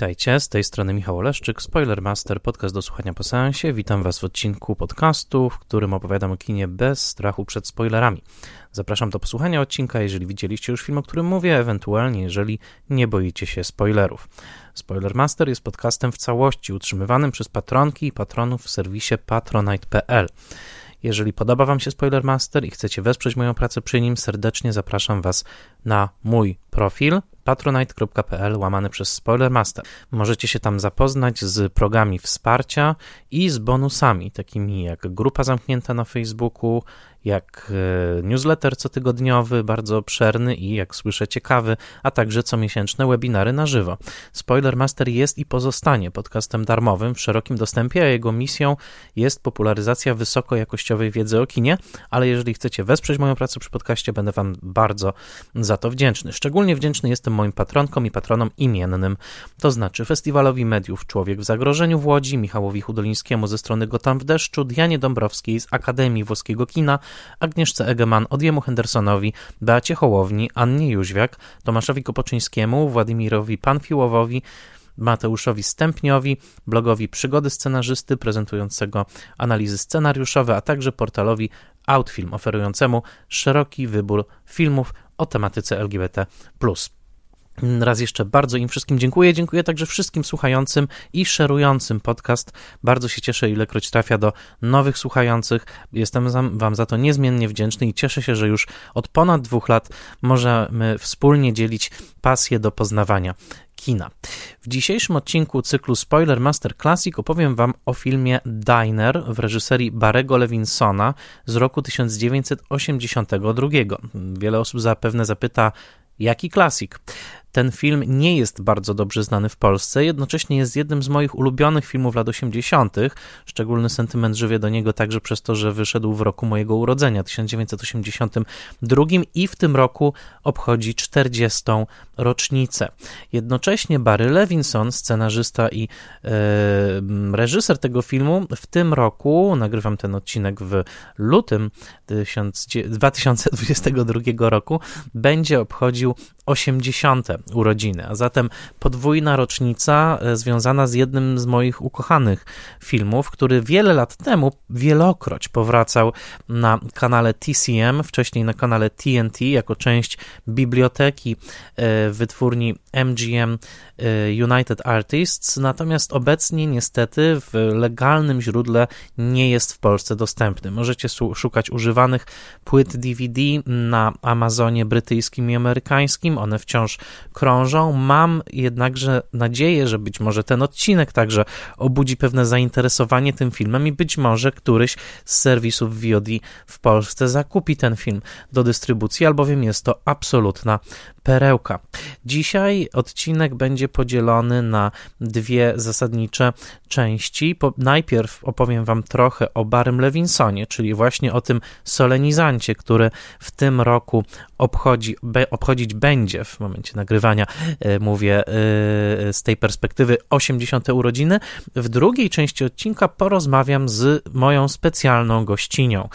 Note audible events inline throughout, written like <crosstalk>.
Witajcie, z tej strony Michał Oleszczyk, Spoilermaster, podcast do słuchania po seansie. Witam Was w odcinku podcastu, w którym opowiadam o kinie bez strachu przed spoilerami. Zapraszam do posłuchania odcinka, jeżeli widzieliście już film, o którym mówię, ewentualnie jeżeli nie boicie się spoilerów. Spoilermaster jest podcastem w całości utrzymywanym przez patronki i patronów w serwisie patronite.pl. Jeżeli podoba Wam się Spoilermaster i chcecie wesprzeć moją pracę przy nim, serdecznie zapraszam Was na mój profil patronite.pl łamany przez Spoilermaster. Możecie się tam zapoznać z programami wsparcia i z bonusami, takimi jak grupa zamknięta na Facebooku, jak e, newsletter cotygodniowy, bardzo obszerny i jak słyszę ciekawy, a także comiesięczne webinary na żywo. Spoilermaster jest i pozostanie podcastem darmowym w szerokim dostępie, a jego misją jest popularyzacja wysokojakościowej wiedzy o kinie, ale jeżeli chcecie wesprzeć moją pracę przy podcaście, będę Wam bardzo za to wdzięczny. Szczególnie wdzięczny jestem moim patronkom i patronom imiennym, to znaczy Festiwalowi Mediów Człowiek w Zagrożeniu w Łodzi, Michałowi Hudolińskiemu ze strony Gotam w Deszczu, Dianie Dąbrowskiej z Akademii Włoskiego Kina, Agnieszce Egeman, Odiemu Hendersonowi, Beacie Hołowni, Annie Jóźwiak, Tomaszowi Kopoczyńskiemu, Władimirowi Panfiłowowi, Mateuszowi Stępniowi, blogowi Przygody Scenarzysty prezentującego analizy scenariuszowe, a także portalowi Outfilm oferującemu szeroki wybór filmów o tematyce LGBT. Raz jeszcze bardzo im wszystkim dziękuję. Dziękuję także wszystkim słuchającym i szerującym podcast. Bardzo się cieszę, ilekroć trafia do nowych słuchających. Jestem Wam za to niezmiennie wdzięczny i cieszę się, że już od ponad dwóch lat możemy wspólnie dzielić pasję do poznawania kina. W dzisiejszym odcinku cyklu Spoiler Master Classic opowiem Wam o filmie Diner w reżyserii Barego Levinsona z roku 1982. Wiele osób zapewne zapyta, jaki klasik. Ten film nie jest bardzo dobrze znany w Polsce, jednocześnie jest jednym z moich ulubionych filmów lat 80. Szczególny sentyment żywię do niego także przez to, że wyszedł w roku mojego urodzenia, 1982 i w tym roku obchodzi 40. rocznicę. Jednocześnie Barry Levinson, scenarzysta i e, reżyser tego filmu, w tym roku, nagrywam ten odcinek w lutym 2022 roku, będzie obchodził 80 urodziny, a zatem podwójna rocznica e, związana z jednym z moich ukochanych filmów, który wiele lat temu wielokroć powracał na kanale TCM, wcześniej na kanale TNT jako część biblioteki e, wytwórni MGM e, United Artists, natomiast obecnie niestety w legalnym źródle nie jest w Polsce dostępny. Możecie szukać używanych płyt DVD na Amazonie brytyjskim i amerykańskim, one wciąż krążą. Mam jednakże nadzieję, że być może ten odcinek także obudzi pewne zainteresowanie tym filmem i być może któryś z serwisów VOD w Polsce zakupi ten film do dystrybucji, albowiem jest to absolutna perełka. Dzisiaj odcinek będzie podzielony na dwie zasadnicze części. Po, najpierw opowiem Wam trochę o Barym Levinsonie, czyli właśnie o tym solenizancie, który w tym roku obchodzi, be, obchodzić będzie w momencie nagrywania, e, mówię e, z tej perspektywy 80. urodziny. W drugiej części odcinka porozmawiam z moją specjalną gościnią.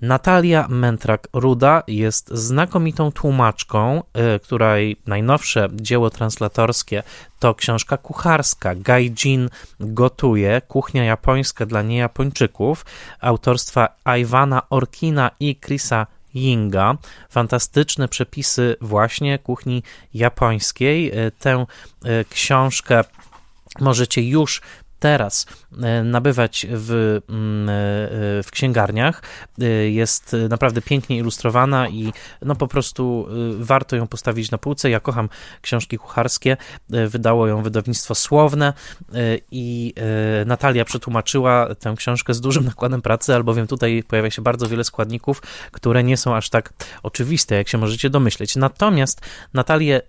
Natalia Mentrak-Ruda jest znakomitą tłumaczką, y, której najnowsze dzieło translatorskie to książka kucharska Gaijin gotuje, kuchnia japońska dla niejapończyków, autorstwa Iwana Orkina i Chrisa Yinga. Fantastyczne przepisy właśnie kuchni japońskiej. Y, tę y, książkę możecie już teraz e, nabywać w, mm, e, w księgarniach. E, jest naprawdę pięknie ilustrowana i no po prostu warto ją postawić na półce. Ja kocham książki kucharskie. Wydało ją wydawnictwo Słowne i Natalia przetłumaczyła tę książkę z dużym nakładem pracy, albowiem tutaj pojawia się bardzo wiele składników, które nie są aż tak oczywiste, jak się możecie domyśleć. Natomiast Natalię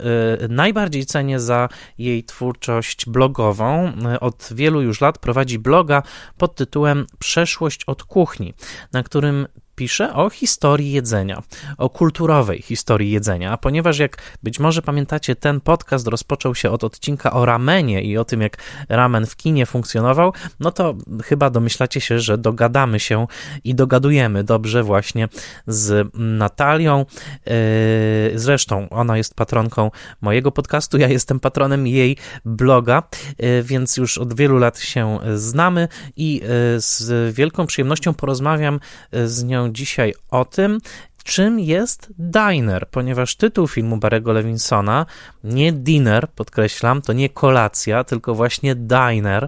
najbardziej cenię za jej twórczość blogową. Od wielu już lat prowadzi bloga pod tytułem Przeszłość od kuchni, na którym piszę o historii jedzenia, o kulturowej historii jedzenia, ponieważ jak być może pamiętacie, ten podcast rozpoczął się od odcinka o ramenie i o tym, jak ramen w kinie funkcjonował, no to chyba domyślacie się, że dogadamy się i dogadujemy dobrze właśnie z Natalią. Yy, zresztą ona jest patronką mojego podcastu, ja jestem patronem jej bloga, yy, więc już od wielu lat się znamy i yy, z wielką przyjemnością porozmawiam z nią dzisiaj o tym, czym jest diner, ponieważ tytuł filmu Barego Levinsona, nie dinner, podkreślam, to nie kolacja, tylko właśnie diner,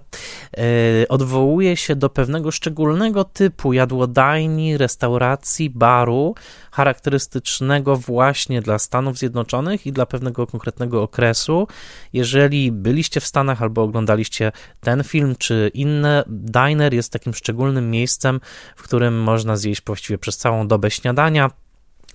yy, odwołuje się do pewnego szczególnego typu jadłodajni, restauracji, baru, charakterystycznego właśnie dla Stanów Zjednoczonych i dla pewnego konkretnego okresu. Jeżeli byliście w Stanach albo oglądaliście ten film czy inne, diner jest takim szczególnym miejscem, w którym można zjeść właściwie przez całą dobę śniadania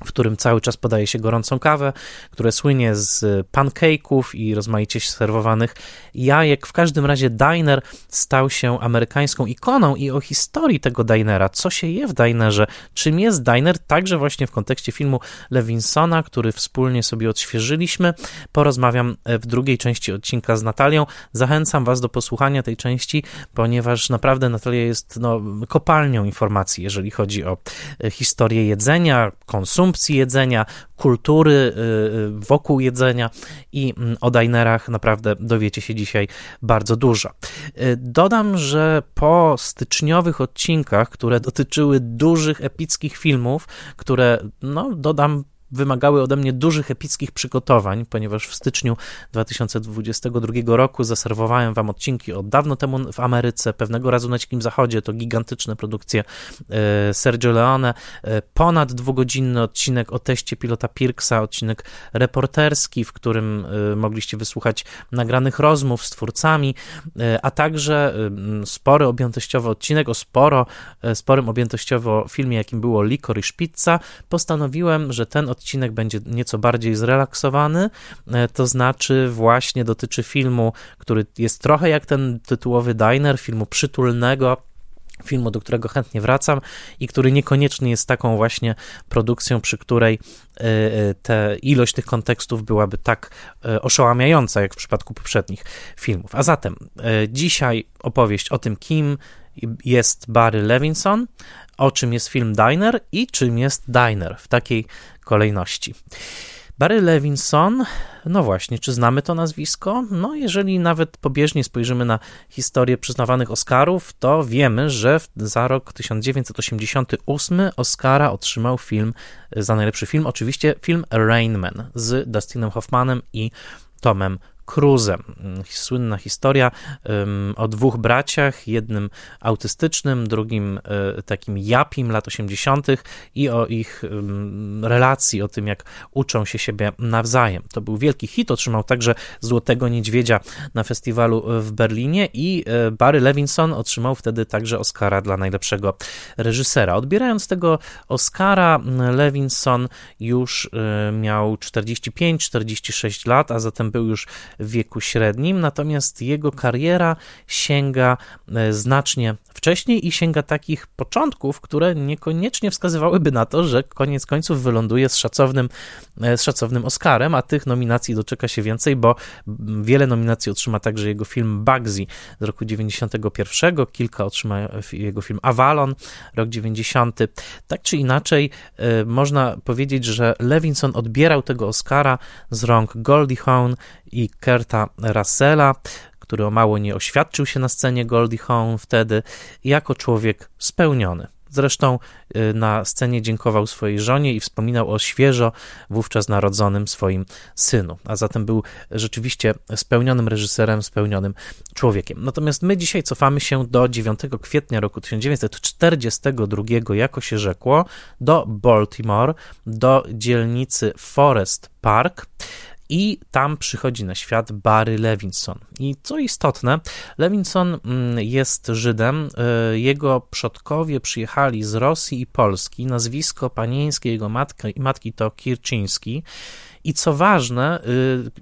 w którym cały czas podaje się gorącą kawę, które słynie z pancake'ów i rozmaicie serwowanych jajek. W każdym razie diner stał się amerykańską ikoną i o historii tego dinera, co się je w dinerze, czym jest diner, także właśnie w kontekście filmu Lewinsona, który wspólnie sobie odświeżyliśmy. Porozmawiam w drugiej części odcinka z Natalią. Zachęcam Was do posłuchania tej części, ponieważ naprawdę Natalia jest no, kopalnią informacji, jeżeli chodzi o historię jedzenia, konsumpcji, konsumpcji jedzenia, kultury y, y, wokół jedzenia i mm, o dinerach naprawdę dowiecie się dzisiaj bardzo dużo. Y, dodam, że po styczniowych odcinkach, które dotyczyły dużych, epickich filmów, które, no, dodam, wymagały ode mnie dużych, epickich przygotowań, ponieważ w styczniu 2022 roku zaserwowałem wam odcinki od dawno temu w Ameryce, pewnego razu na Dzikim Zachodzie, to gigantyczne produkcje e, Sergio Leone, e, ponad dwugodzinny odcinek o teście pilota Pirksa, odcinek reporterski, w którym e, mogliście wysłuchać nagranych rozmów z twórcami, a także spory objętościowy odcinek o sporo, sporym objętościowo filmie, jakim było Licorice Pizza. Postanowiłem, że ten odcinek będzie nieco bardziej zrelaksowany, e, to znaczy właśnie dotyczy filmu, który jest trochę jak ten tytułowy Diner, filmu przytulnego, filmu, do którego chętnie wracam i który niekoniecznie jest taką właśnie produkcją, przy której e, e, te ilość tych kontekstów byłaby tak oszałamiająca, jak w przypadku poprzednich filmów. A zatem dzisiaj opowieść o tym, kim jest Barry Levinson, o czym jest film Diner i czym jest Diner w takiej kolejności. Barry Levinson, no właśnie, czy znamy to nazwisko? No, jeżeli nawet pobieżnie spojrzymy na historię przyznawanych Oscarów, to wiemy, że za rok 1988 Oscara otrzymał film za najlepszy film, oczywiście film Rain Man z Dustinem Hoffmanem i Tomem Cruzem. Słynna historia o dwóch braciach, jednym autystycznym, drugim e, takim japim lat 80. i o ich relacji, o tym, jak uczą się siebie nawzajem. To był wielki hit, otrzymał także Złotego Niedźwiedzia na festiwalu w Berlinie i e, Barry Levinson otrzymał wtedy także Oscara dla najlepszego reżysera. Odbierając tego Oscara, Levinson już e, miał 45-46 lat, a zatem był już w wieku średnim, natomiast jego kariera sięga e, znacznie wcześniej i sięga takich początków, które niekoniecznie wskazywałyby na to, że koniec końców wyląduje z szacownym, e, z szacownym Oscarem, a tych nominacji doczeka się więcej, bo wiele nominacji otrzyma także jego film Bugsy z roku 91, kilka otrzyma jego film Avalon, rok 90. Tak czy inaczej, e, można powiedzieć, że Levinson odbierał tego Oscara z rąk Goldie Hawn i Kurta Russella, który o mało nie oświadczył się na scenie Goldie Hawn wtedy jako człowiek spełniony. Zresztą y, na scenie dziękował swojej żonie i wspominał o świeżo wówczas narodzonym swoim synu. A zatem był rzeczywiście spełnionym reżyserem, spełnionym człowiekiem. Natomiast my dzisiaj cofamy się do 9 kwietnia roku 1942, jako się rzekło, do Baltimore, do dzielnicy Forest Park. I tam przychodzi na świat Barry Levinson. I co istotne, Levinson mm, jest Żydem. E, jego przodkowie przyjechali z Rosji i Polski. Nazwisko panieńskie jego matki, matki to Kirczyński. I co ważne,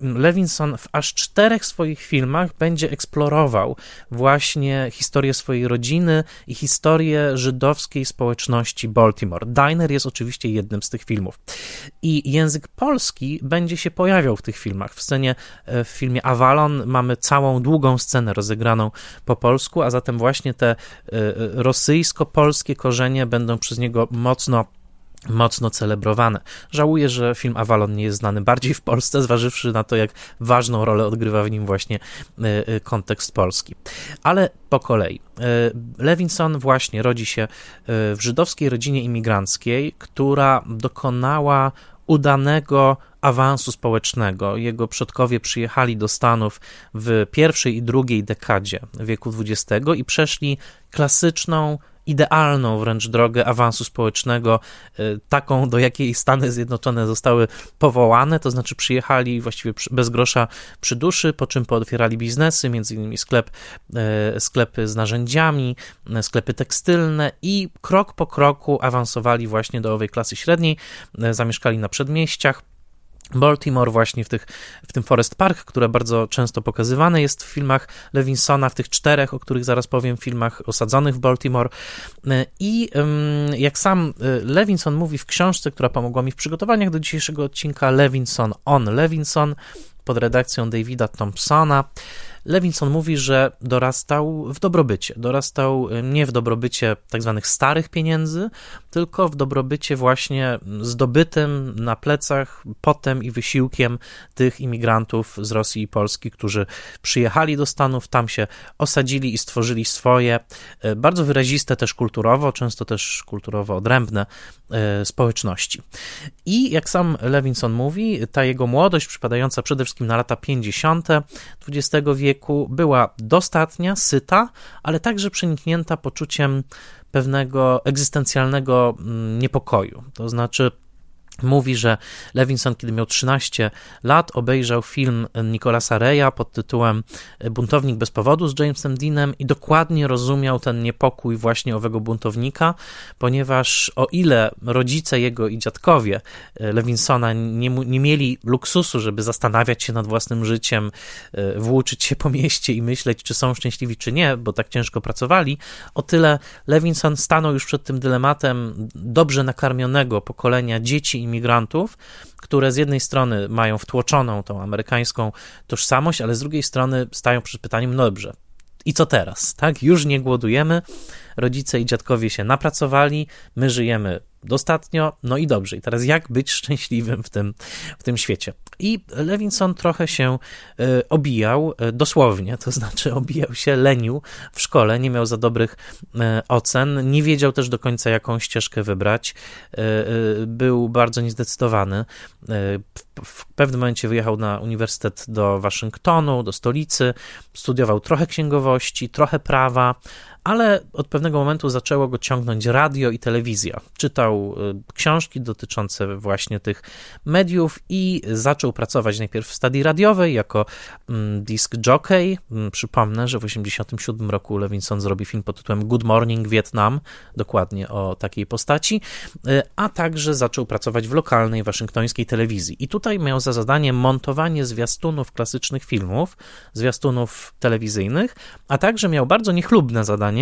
Levinson w aż czterech swoich filmach będzie eksplorował właśnie historię swojej rodziny i historię żydowskiej społeczności Baltimore. Diner jest oczywiście jednym z tych filmów. I język polski będzie się pojawiał w tych filmach. W scenie, w filmie Avalon mamy całą długą scenę rozegraną po polsku, a zatem właśnie te rosyjsko-polskie korzenie będą przez niego mocno mocno celebrowane. Żałuję, że film Avalon nie jest znany bardziej w Polsce, zważywszy na to, jak ważną rolę odgrywa w nim właśnie e, e, kontekst polski. Ale po kolei. E, Levinson właśnie rodzi się w żydowskiej rodzinie imigranckiej, która dokonała udanego awansu społecznego. Jego przodkowie przyjechali do Stanów w pierwszej i drugiej dekadzie wieku XX i przeszli klasyczną idealną wręcz drogę awansu społecznego, y, taką, do jakiej Stany Zjednoczone zostały powołane, to znaczy przyjechali właściwie bez grosza przy duszy, po czym pootwierali biznesy, między innymi sklep, y, sklepy z narzędziami, y, sklepy tekstylne i krok po kroku awansowali właśnie do owej klasy średniej, zamieszkali na przedmieściach, Baltimore właśnie w, tych, w tym Forest Park, które bardzo często pokazywane jest w filmach Lewinsona, w tych czterech, o których zaraz powiem, filmach osadzonych w Baltimore. I jak sam e, Levinson mówi w książce, która pomogła mi w przygotowaniach do dzisiejszego odcinka, Levinson on Levinson, pod redakcją Davida Thompsona, Levinson mówi, że dorastał w dobrobycie. Dorastał y, nie w dobrobycie tak zwanych starych pieniędzy, tylko w dobrobycie właśnie zdobytym na plecach potem i wysiłkiem tych imigrantów z Rosji i Polski, którzy przyjechali do Stanów, tam się osadzili i stworzyli swoje, y, bardzo wyraziste też kulturowo, często też kulturowo odrębne y, społeczności. I jak sam Levinson mówi, ta jego młodość przypadająca przede wszystkim na lata 50. XX wieku, wieku była dostatnia, syta, ale także przeniknięta poczuciem pewnego egzystencjalnego mm, niepokoju. To znaczy, Mówi, że Levinson, kiedy miał 13 lat, obejrzał film Nicolasa Reya pod tytułem Buntownik bez powodu z Jamesem Deanem i dokładnie rozumiał ten niepokój właśnie owego buntownika, ponieważ o ile rodzice jego i dziadkowie Lewinsona nie, nie mieli luksusu, żeby zastanawiać się nad własnym życiem, e, włóczyć się po mieście i myśleć, czy są szczęśliwi, czy nie, bo tak ciężko pracowali, o tyle Levinson stanął już przed tym dylematem dobrze nakarmionego pokolenia dzieci imigrantów, które z jednej strony mają wtłoczoną tą amerykańską tożsamość, ale z drugiej strony stają przed pytaniem, no dobrze, i co teraz? Tak, już nie głodujemy, rodzice i dziadkowie się napracowali, my żyjemy dostatnio, no i dobrze. I teraz jak być <laughs> szczęśliwym w tym, w tym świecie? I Levinson trochę się e, obijał, e, dosłownie, to <laughs> znaczy obijał się, lenił w szkole, nie miał za dobrych e, ocen, nie wiedział też do końca, jaką ścieżkę wybrać. Był bardzo niezdecydowany. W pewnym momencie wyjechał na uniwersytet do Waszyngtonu, do stolicy, studiował trochę księgowości, trochę prawa, ale od pewnego momentu zaczęło go ciągnąć radio i telewizja. Czytał y, książki dotyczące właśnie tych mediów i zaczął pracować najpierw w stadii radiowej jako mm, disc jockey. Mm, przypomnę, że w 1987 roku Levinson zrobi film pod tytułem Good Morning Vietnam, dokładnie o takiej postaci, y, a także zaczął pracować w lokalnej waszyngtońskiej telewizji. I tutaj miał za zadanie montowanie zwiastunów klasycznych filmów, zwiastunów telewizyjnych, a także miał bardzo niechlubne zadanie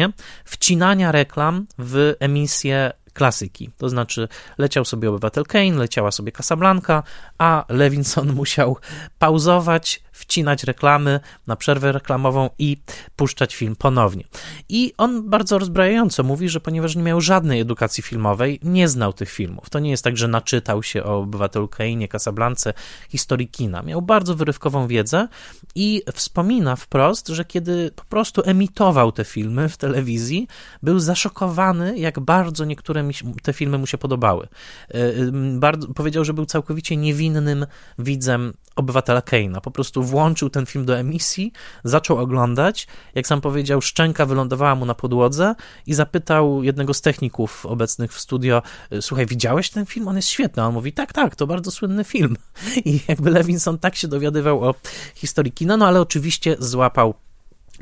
wcinania reklam w emisję klasyki. To znaczy, leciał sobie obywatel Kane, leciała sobie Casablanca, a Levinson <laughs> musiał pauzować, wcinać reklamy na przerwę reklamową i puszczać film ponownie. I on bardzo rozbrajająco mówi, że ponieważ nie miał żadnej edukacji filmowej, nie znał tych filmów. To nie jest tak, że naczytał się o obywatelu Kane, Casablance, historii kina. Miał bardzo wyrywkową wiedzę i wspomina wprost, że kiedy po prostu emitował te filmy w telewizji, był zaszokowany, jak bardzo niektóre te filmy mu się podobały. E, bardzo, powiedział, że był całkowicie niewinnym widzem obywatela Kane'a. Po prostu włączył ten film do emisji, zaczął oglądać. Jak sam powiedział, szczęka wylądowała mu na podłodze i zapytał jednego z techników obecnych w studio: Słuchaj, widziałeś ten film? On jest świetny. A on mówi: Tak, tak, to bardzo słynny film. <laughs> I jakby Levinson tak się dowiadywał o historii kina, no ale oczywiście złapał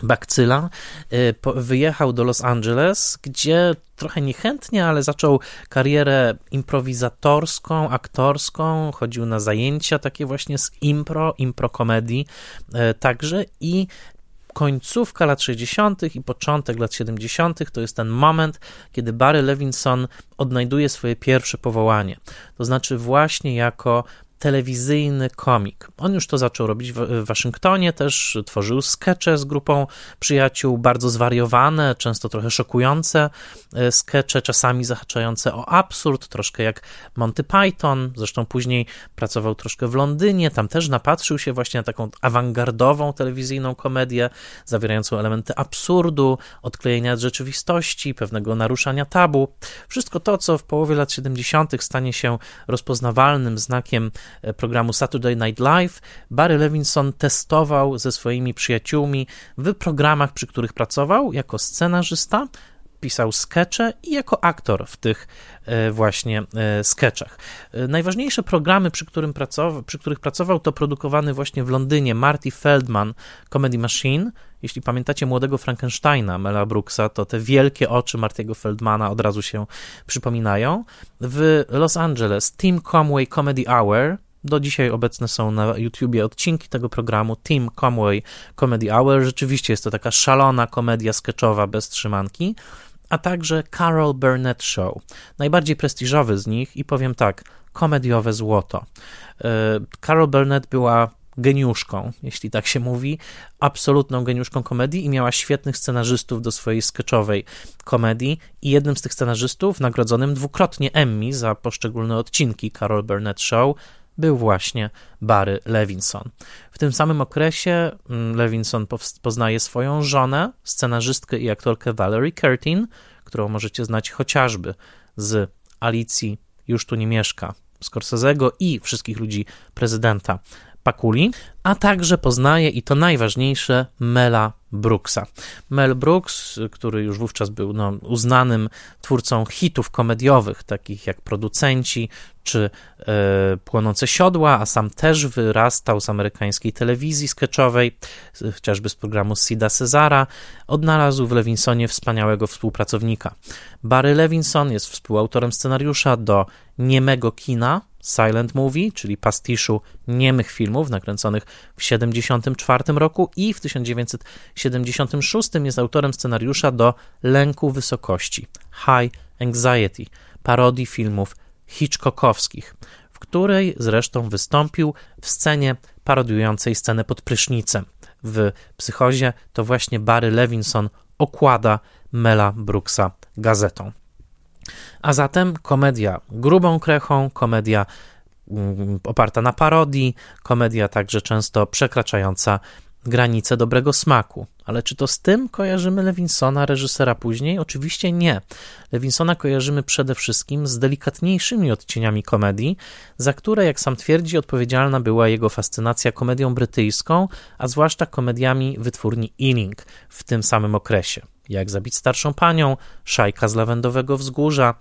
Bakcyla wyjechał do Los Angeles, gdzie trochę niechętnie, ale zaczął karierę improwizatorską, aktorską, chodził na zajęcia takie właśnie z impro, impro komedii także i końcówka lat 60. i początek lat 70. to jest ten moment, kiedy Barry Levinson odnajduje swoje pierwsze powołanie. To znaczy, właśnie jako telewizyjny komik. On już to zaczął robić w Waszyngtonie, też tworzył skecze z grupą przyjaciół, bardzo zwariowane, często trochę szokujące e, skecze, czasami zahaczające o absurd, troszkę jak Monty Python. Zresztą później pracował troszkę w Londynie, tam też napatrzył się właśnie na taką awangardową telewizyjną komedię, zawierającą elementy absurdu, odklejenia od rzeczywistości, pewnego naruszania tabu. Wszystko to, co w połowie lat 70. stanie się rozpoznawalnym znakiem programu Saturday Night Live, Barry Levinson testował ze swoimi przyjaciółmi w programach, przy których pracował jako scenarzysta, pisał skecze i jako aktor w tych e, właśnie e, skeczach. Najważniejsze programy, przy, pracował, przy których pracował, to produkowany właśnie w Londynie Marty Feldman Comedy Machine. Jeśli pamiętacie młodego Frankensteina Mela Brooksa, to te wielkie oczy Martiego Feldmana od razu się przypominają. W Los Angeles Tim Conway Comedy Hour, do dzisiaj obecne są na YouTubie odcinki tego programu Team Conway Comedy Hour. Rzeczywiście jest to taka szalona komedia sketchowa bez trzymanki, a także Carol Burnett Show. Najbardziej prestiżowy z nich i powiem tak, komediowe złoto. E, Carol Burnett była geniuszką, jeśli tak się mówi, absolutną geniuszką komedii i miała świetnych scenarzystów do swojej sketchowej komedii i jednym z tych scenarzystów, nagrodzonym dwukrotnie Emmy za poszczególne odcinki Carol Burnett Show, był właśnie Barry Levinson. W tym samym okresie mm, Levinson poznaje swoją żonę, scenarzystkę i aktorkę Valerie Curtin, którą możecie znać chociażby z Alicji Już tu nie mieszka, Scorsese'ego i wszystkich ludzi prezydenta Pakuli, a także poznaje, i to najważniejsze, Mela Brooksa. Mel Brooks, który już wówczas był no, uznanym twórcą hitów komediowych, takich jak Producenci czy e, Płonące Siodła, a sam też wyrastał z amerykańskiej telewizji sketchowej, chociażby z programu Sida Cezara, odnalazł w Levinsonie wspaniałego współpracownika. Barry Levinson jest współautorem scenariusza do niemego kina, silent movie, czyli pastiszu niemych filmów nakręconych w 1974 roku i w 1976 jest autorem scenariusza do Lęku Wysokości, High Anxiety, parodii filmów Hitchcockowskich, w której zresztą wystąpił w scenie parodiującej scenę pod prysznicem. W Psychozie to właśnie Barry Levinson okłada Mela Brooksa gazetą. A zatem komedia grubą krechą, komedia mm, oparta na parodii, komedia także często przekraczająca granice dobrego smaku. Ale czy to z tym kojarzymy Lewinsona, reżysera później? Oczywiście nie. Lewinsona kojarzymy przede wszystkim z delikatniejszymi odcieniami komedii, za które, jak sam twierdzi, odpowiedzialna była jego fascynacja komedią brytyjską, a zwłaszcza komediami wytwórni Ealing w tym samym okresie. Jak zabić starszą panią, Szajka z lawendowego wzgórza,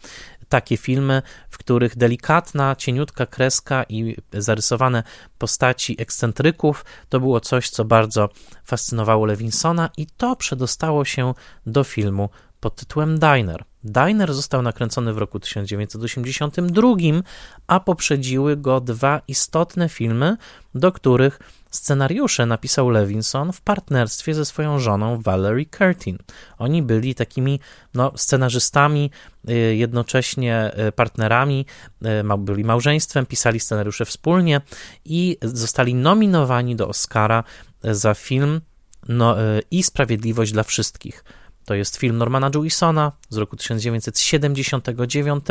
takie filmy, w których delikatna, cieniutka kreska i zarysowane postaci ekscentryków to było coś, co bardzo fascynowało Lewinsona i to przedostało się do filmu pod tytułem Diner. Diner został nakręcony w roku 1982, a poprzedziły go dwa istotne filmy, do których Scenariusze napisał Levinson w partnerstwie ze swoją żoną Valerie Curtin. Oni byli takimi no, scenarzystami, y, jednocześnie y, partnerami, y, byli małżeństwem, pisali scenariusze wspólnie i zostali nominowani do Oscara za film no, i Sprawiedliwość dla Wszystkich. To jest film Normana Jewisona z roku 1979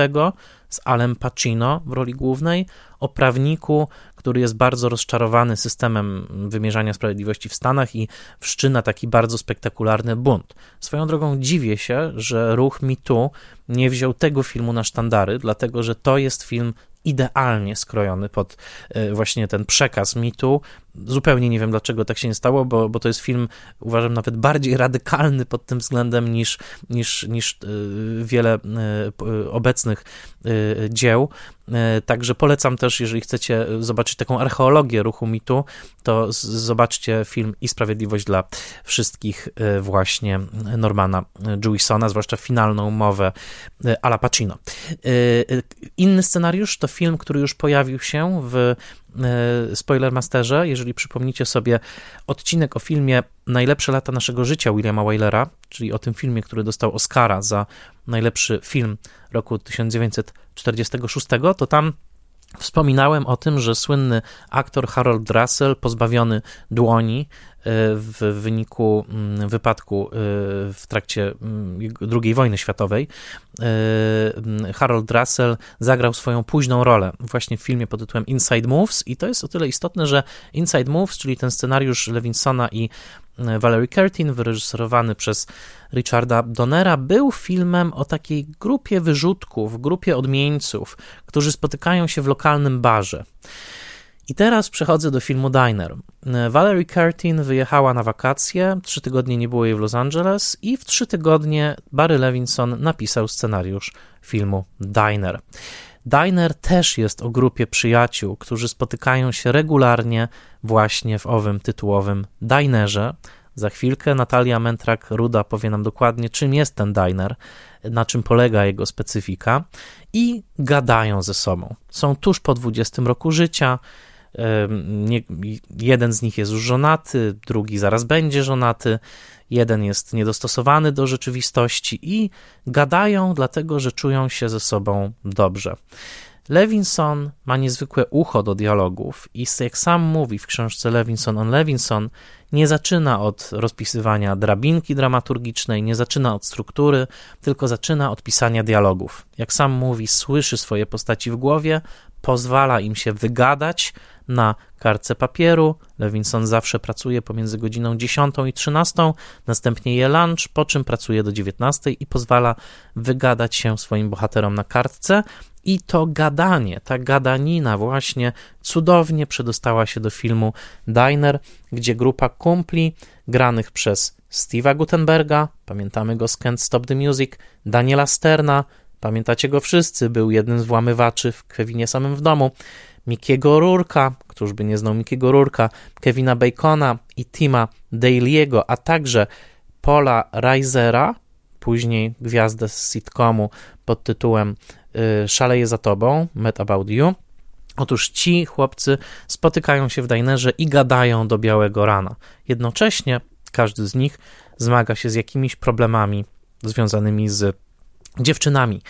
z Alem Pacino w roli głównej o prawniku, który jest bardzo rozczarowany systemem wymierzania sprawiedliwości w Stanach i wszczyna taki bardzo spektakularny bunt. Swoją drogą dziwię się, że ruch MeToo nie wziął tego filmu na sztandary, dlatego że to jest film idealnie skrojony pod e, właśnie ten przekaz mitu. Zupełnie nie wiem, dlaczego tak się nie stało, bo, bo to jest film, uważam, nawet bardziej radykalny pod tym względem niż, niż, niż e, wiele e, obecnych dzieł. Także polecam też, jeżeli chcecie zobaczyć taką archeologię ruchu mitu, to zobaczcie film I Sprawiedliwość dla wszystkich właśnie Normana Jewisona, zwłaszcza finalną mowę Ala Pacino. Inny scenariusz to film, który już pojawił się w e, Spoilermasterze. Jeżeli przypomnicie sobie odcinek o filmie Najlepsze lata naszego życia Williama Wylera, czyli o tym filmie, który dostał Oscara za najlepszy film roku 1946, to tam Wspominałem o tym, że słynny aktor Harold Russell, pozbawiony dłoni e, w wyniku mm, wypadku e, w trakcie mm, II wojny światowej, e, mm, Harold Russell zagrał swoją późną rolę właśnie w filmie pod tytułem Inside Moves i to jest o tyle istotne, że Inside Moves, czyli ten scenariusz Lewinsona i Valerie Curtin, wyreżyserowany przez Richarda Donnera, był filmem o takiej grupie wyrzutków, grupie odmieńców, którzy spotykają się w lokalnym barze. I teraz przechodzę do filmu Diner. Valerie Curtin wyjechała na wakacje, trzy tygodnie nie było jej w Los Angeles i w trzy tygodnie Barry Levinson napisał scenariusz filmu Diner. Diner też jest o grupie przyjaciół, którzy spotykają się regularnie właśnie w owym tytułowym dinerze. Za chwilkę Natalia Mentrak-Ruda powie nam dokładnie, czym jest ten diner, na czym polega jego specyfika i gadają ze sobą. Są tuż po 20 roku życia, jeden z nich jest już żonaty, drugi zaraz będzie żonaty, jeden jest niedostosowany do rzeczywistości i gadają dlatego, że czują się ze sobą dobrze. Levinson ma niezwykłe ucho do dialogów i jak sam mówi w książce Levinson on Levinson, nie zaczyna od rozpisywania drabinki dramaturgicznej, nie zaczyna od struktury, tylko zaczyna od pisania dialogów. Jak sam mówi, słyszy swoje postaci w głowie, pozwala im się wygadać na kartce papieru. Levinson zawsze pracuje pomiędzy godziną 10 i 13, następnie je lunch, po czym pracuje do 19 i pozwala wygadać się swoim bohaterom na kartce. I to gadanie, ta gadanina właśnie cudownie przedostała się do filmu Diner, gdzie grupa kumpli granych przez Steve'a Gutenberga, pamiętamy go z Can't Stop the Music, Daniela Sterna, pamiętacie go wszyscy, był jednym z włamywaczy w Kevinie samym w domu, Mikiego Rurka, któż by nie znał Mikiego Rurka, Kevina Bacona i Tima Daly'ego, a także Paula Reisera, później gwiazdę z sitcomu pod tytułem y, Szaleje za tobą, Met About You. Otóż ci chłopcy spotykają się w dinerze i gadają do białego rana. Jednocześnie każdy z nich zmaga się z jakimiś problemami związanymi z dziewczynami.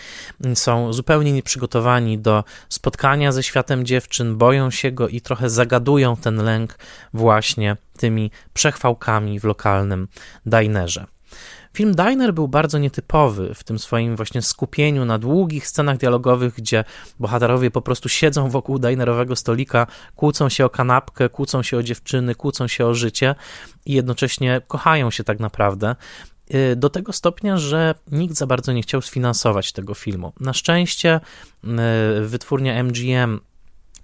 Są zupełnie nieprzygotowani do spotkania ze światem dziewczyn, boją się go i trochę zagadują ten lęk właśnie tymi przechwałkami w lokalnym dinerze. Film Diner był bardzo nietypowy w tym swoim właśnie skupieniu na długich scenach dialogowych, gdzie bohaterowie po prostu siedzą wokół dinerowego stolika, kłócą się o kanapkę, kłócą się o dziewczyny, kłócą się o życie i jednocześnie kochają się tak naprawdę. Y, do tego stopnia, że nikt za bardzo nie chciał sfinansować tego filmu. Na szczęście y, wytwórnia MGM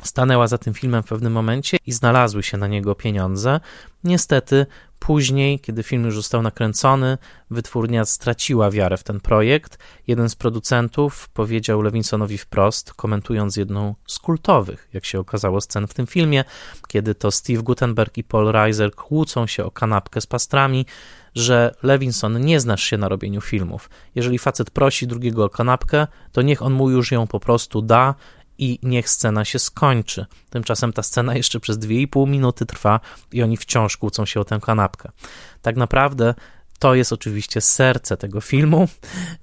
stanęła za tym filmem w pewnym momencie i znalazły się na niego pieniądze. Niestety, później, kiedy film już został nakręcony, wytwórnia straciła wiarę w ten projekt. Jeden z producentów powiedział Levinsonowi wprost, komentując jedną z kultowych, jak się okazało, scen w tym filmie, kiedy to Steve Gutenberg i Paul Reiser kłócą się o kanapkę z pastrami że Levinson nie znasz się na robieniu filmów. Jeżeli facet prosi drugiego o kanapkę, to niech on mu już ją po prostu da i niech scena się skończy. Tymczasem ta scena jeszcze przez 2,5 minuty trwa i oni wciąż kłócą się o tę kanapkę. Tak naprawdę to jest oczywiście serce tego filmu,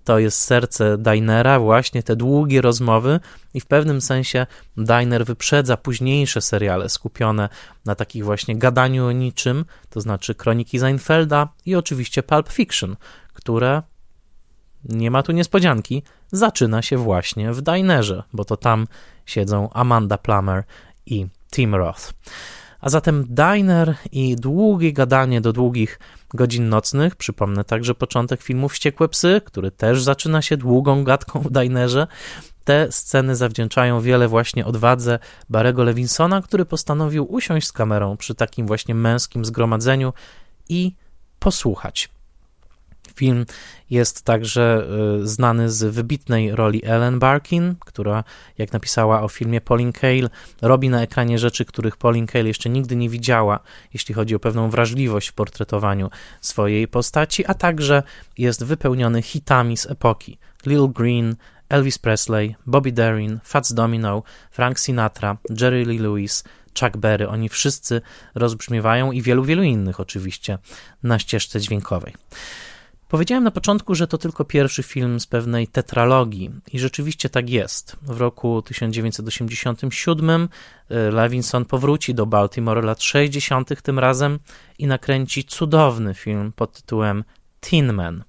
to jest serce Dinera, właśnie te długie rozmowy i w pewnym sensie Diner wyprzedza późniejsze seriale skupione na takich właśnie gadaniu o niczym, to znaczy Kroniki Seinfelda i oczywiście Pulp Fiction, które nie ma tu niespodzianki, zaczyna się właśnie w Dinerze, bo to tam siedzą Amanda Plummer i Tim Roth. A zatem diner i długie gadanie do długich godzin nocnych. Przypomnę także początek filmu Wściekłe Psy, który też zaczyna się długą gadką w dinerze. te sceny zawdzięczają wiele właśnie odwadze Barego Lewinsona, który postanowił usiąść z kamerą przy takim właśnie męskim zgromadzeniu i posłuchać. Film jest także y, znany z wybitnej roli Ellen Barkin, która, jak napisała o filmie Pauline Kael, robi na ekranie rzeczy, których Pauline Kael jeszcze nigdy nie widziała, jeśli chodzi o pewną wrażliwość w portretowaniu swojej postaci, a także jest wypełniony hitami z epoki. Lil Green, Elvis Presley, Bobby Darin, Fats Domino, Frank Sinatra, Jerry Lee Lewis, Chuck Berry, oni wszyscy rozbrzmiewają i wielu, wielu innych oczywiście na ścieżce dźwiękowej. Powiedziałem na początku, że to tylko pierwszy film z pewnej tetralogii i rzeczywiście tak jest. W roku 1987 y, Levinson powróci do Baltimore lat 60. tym razem i nakręci cudowny film pod tytułem Tin Man.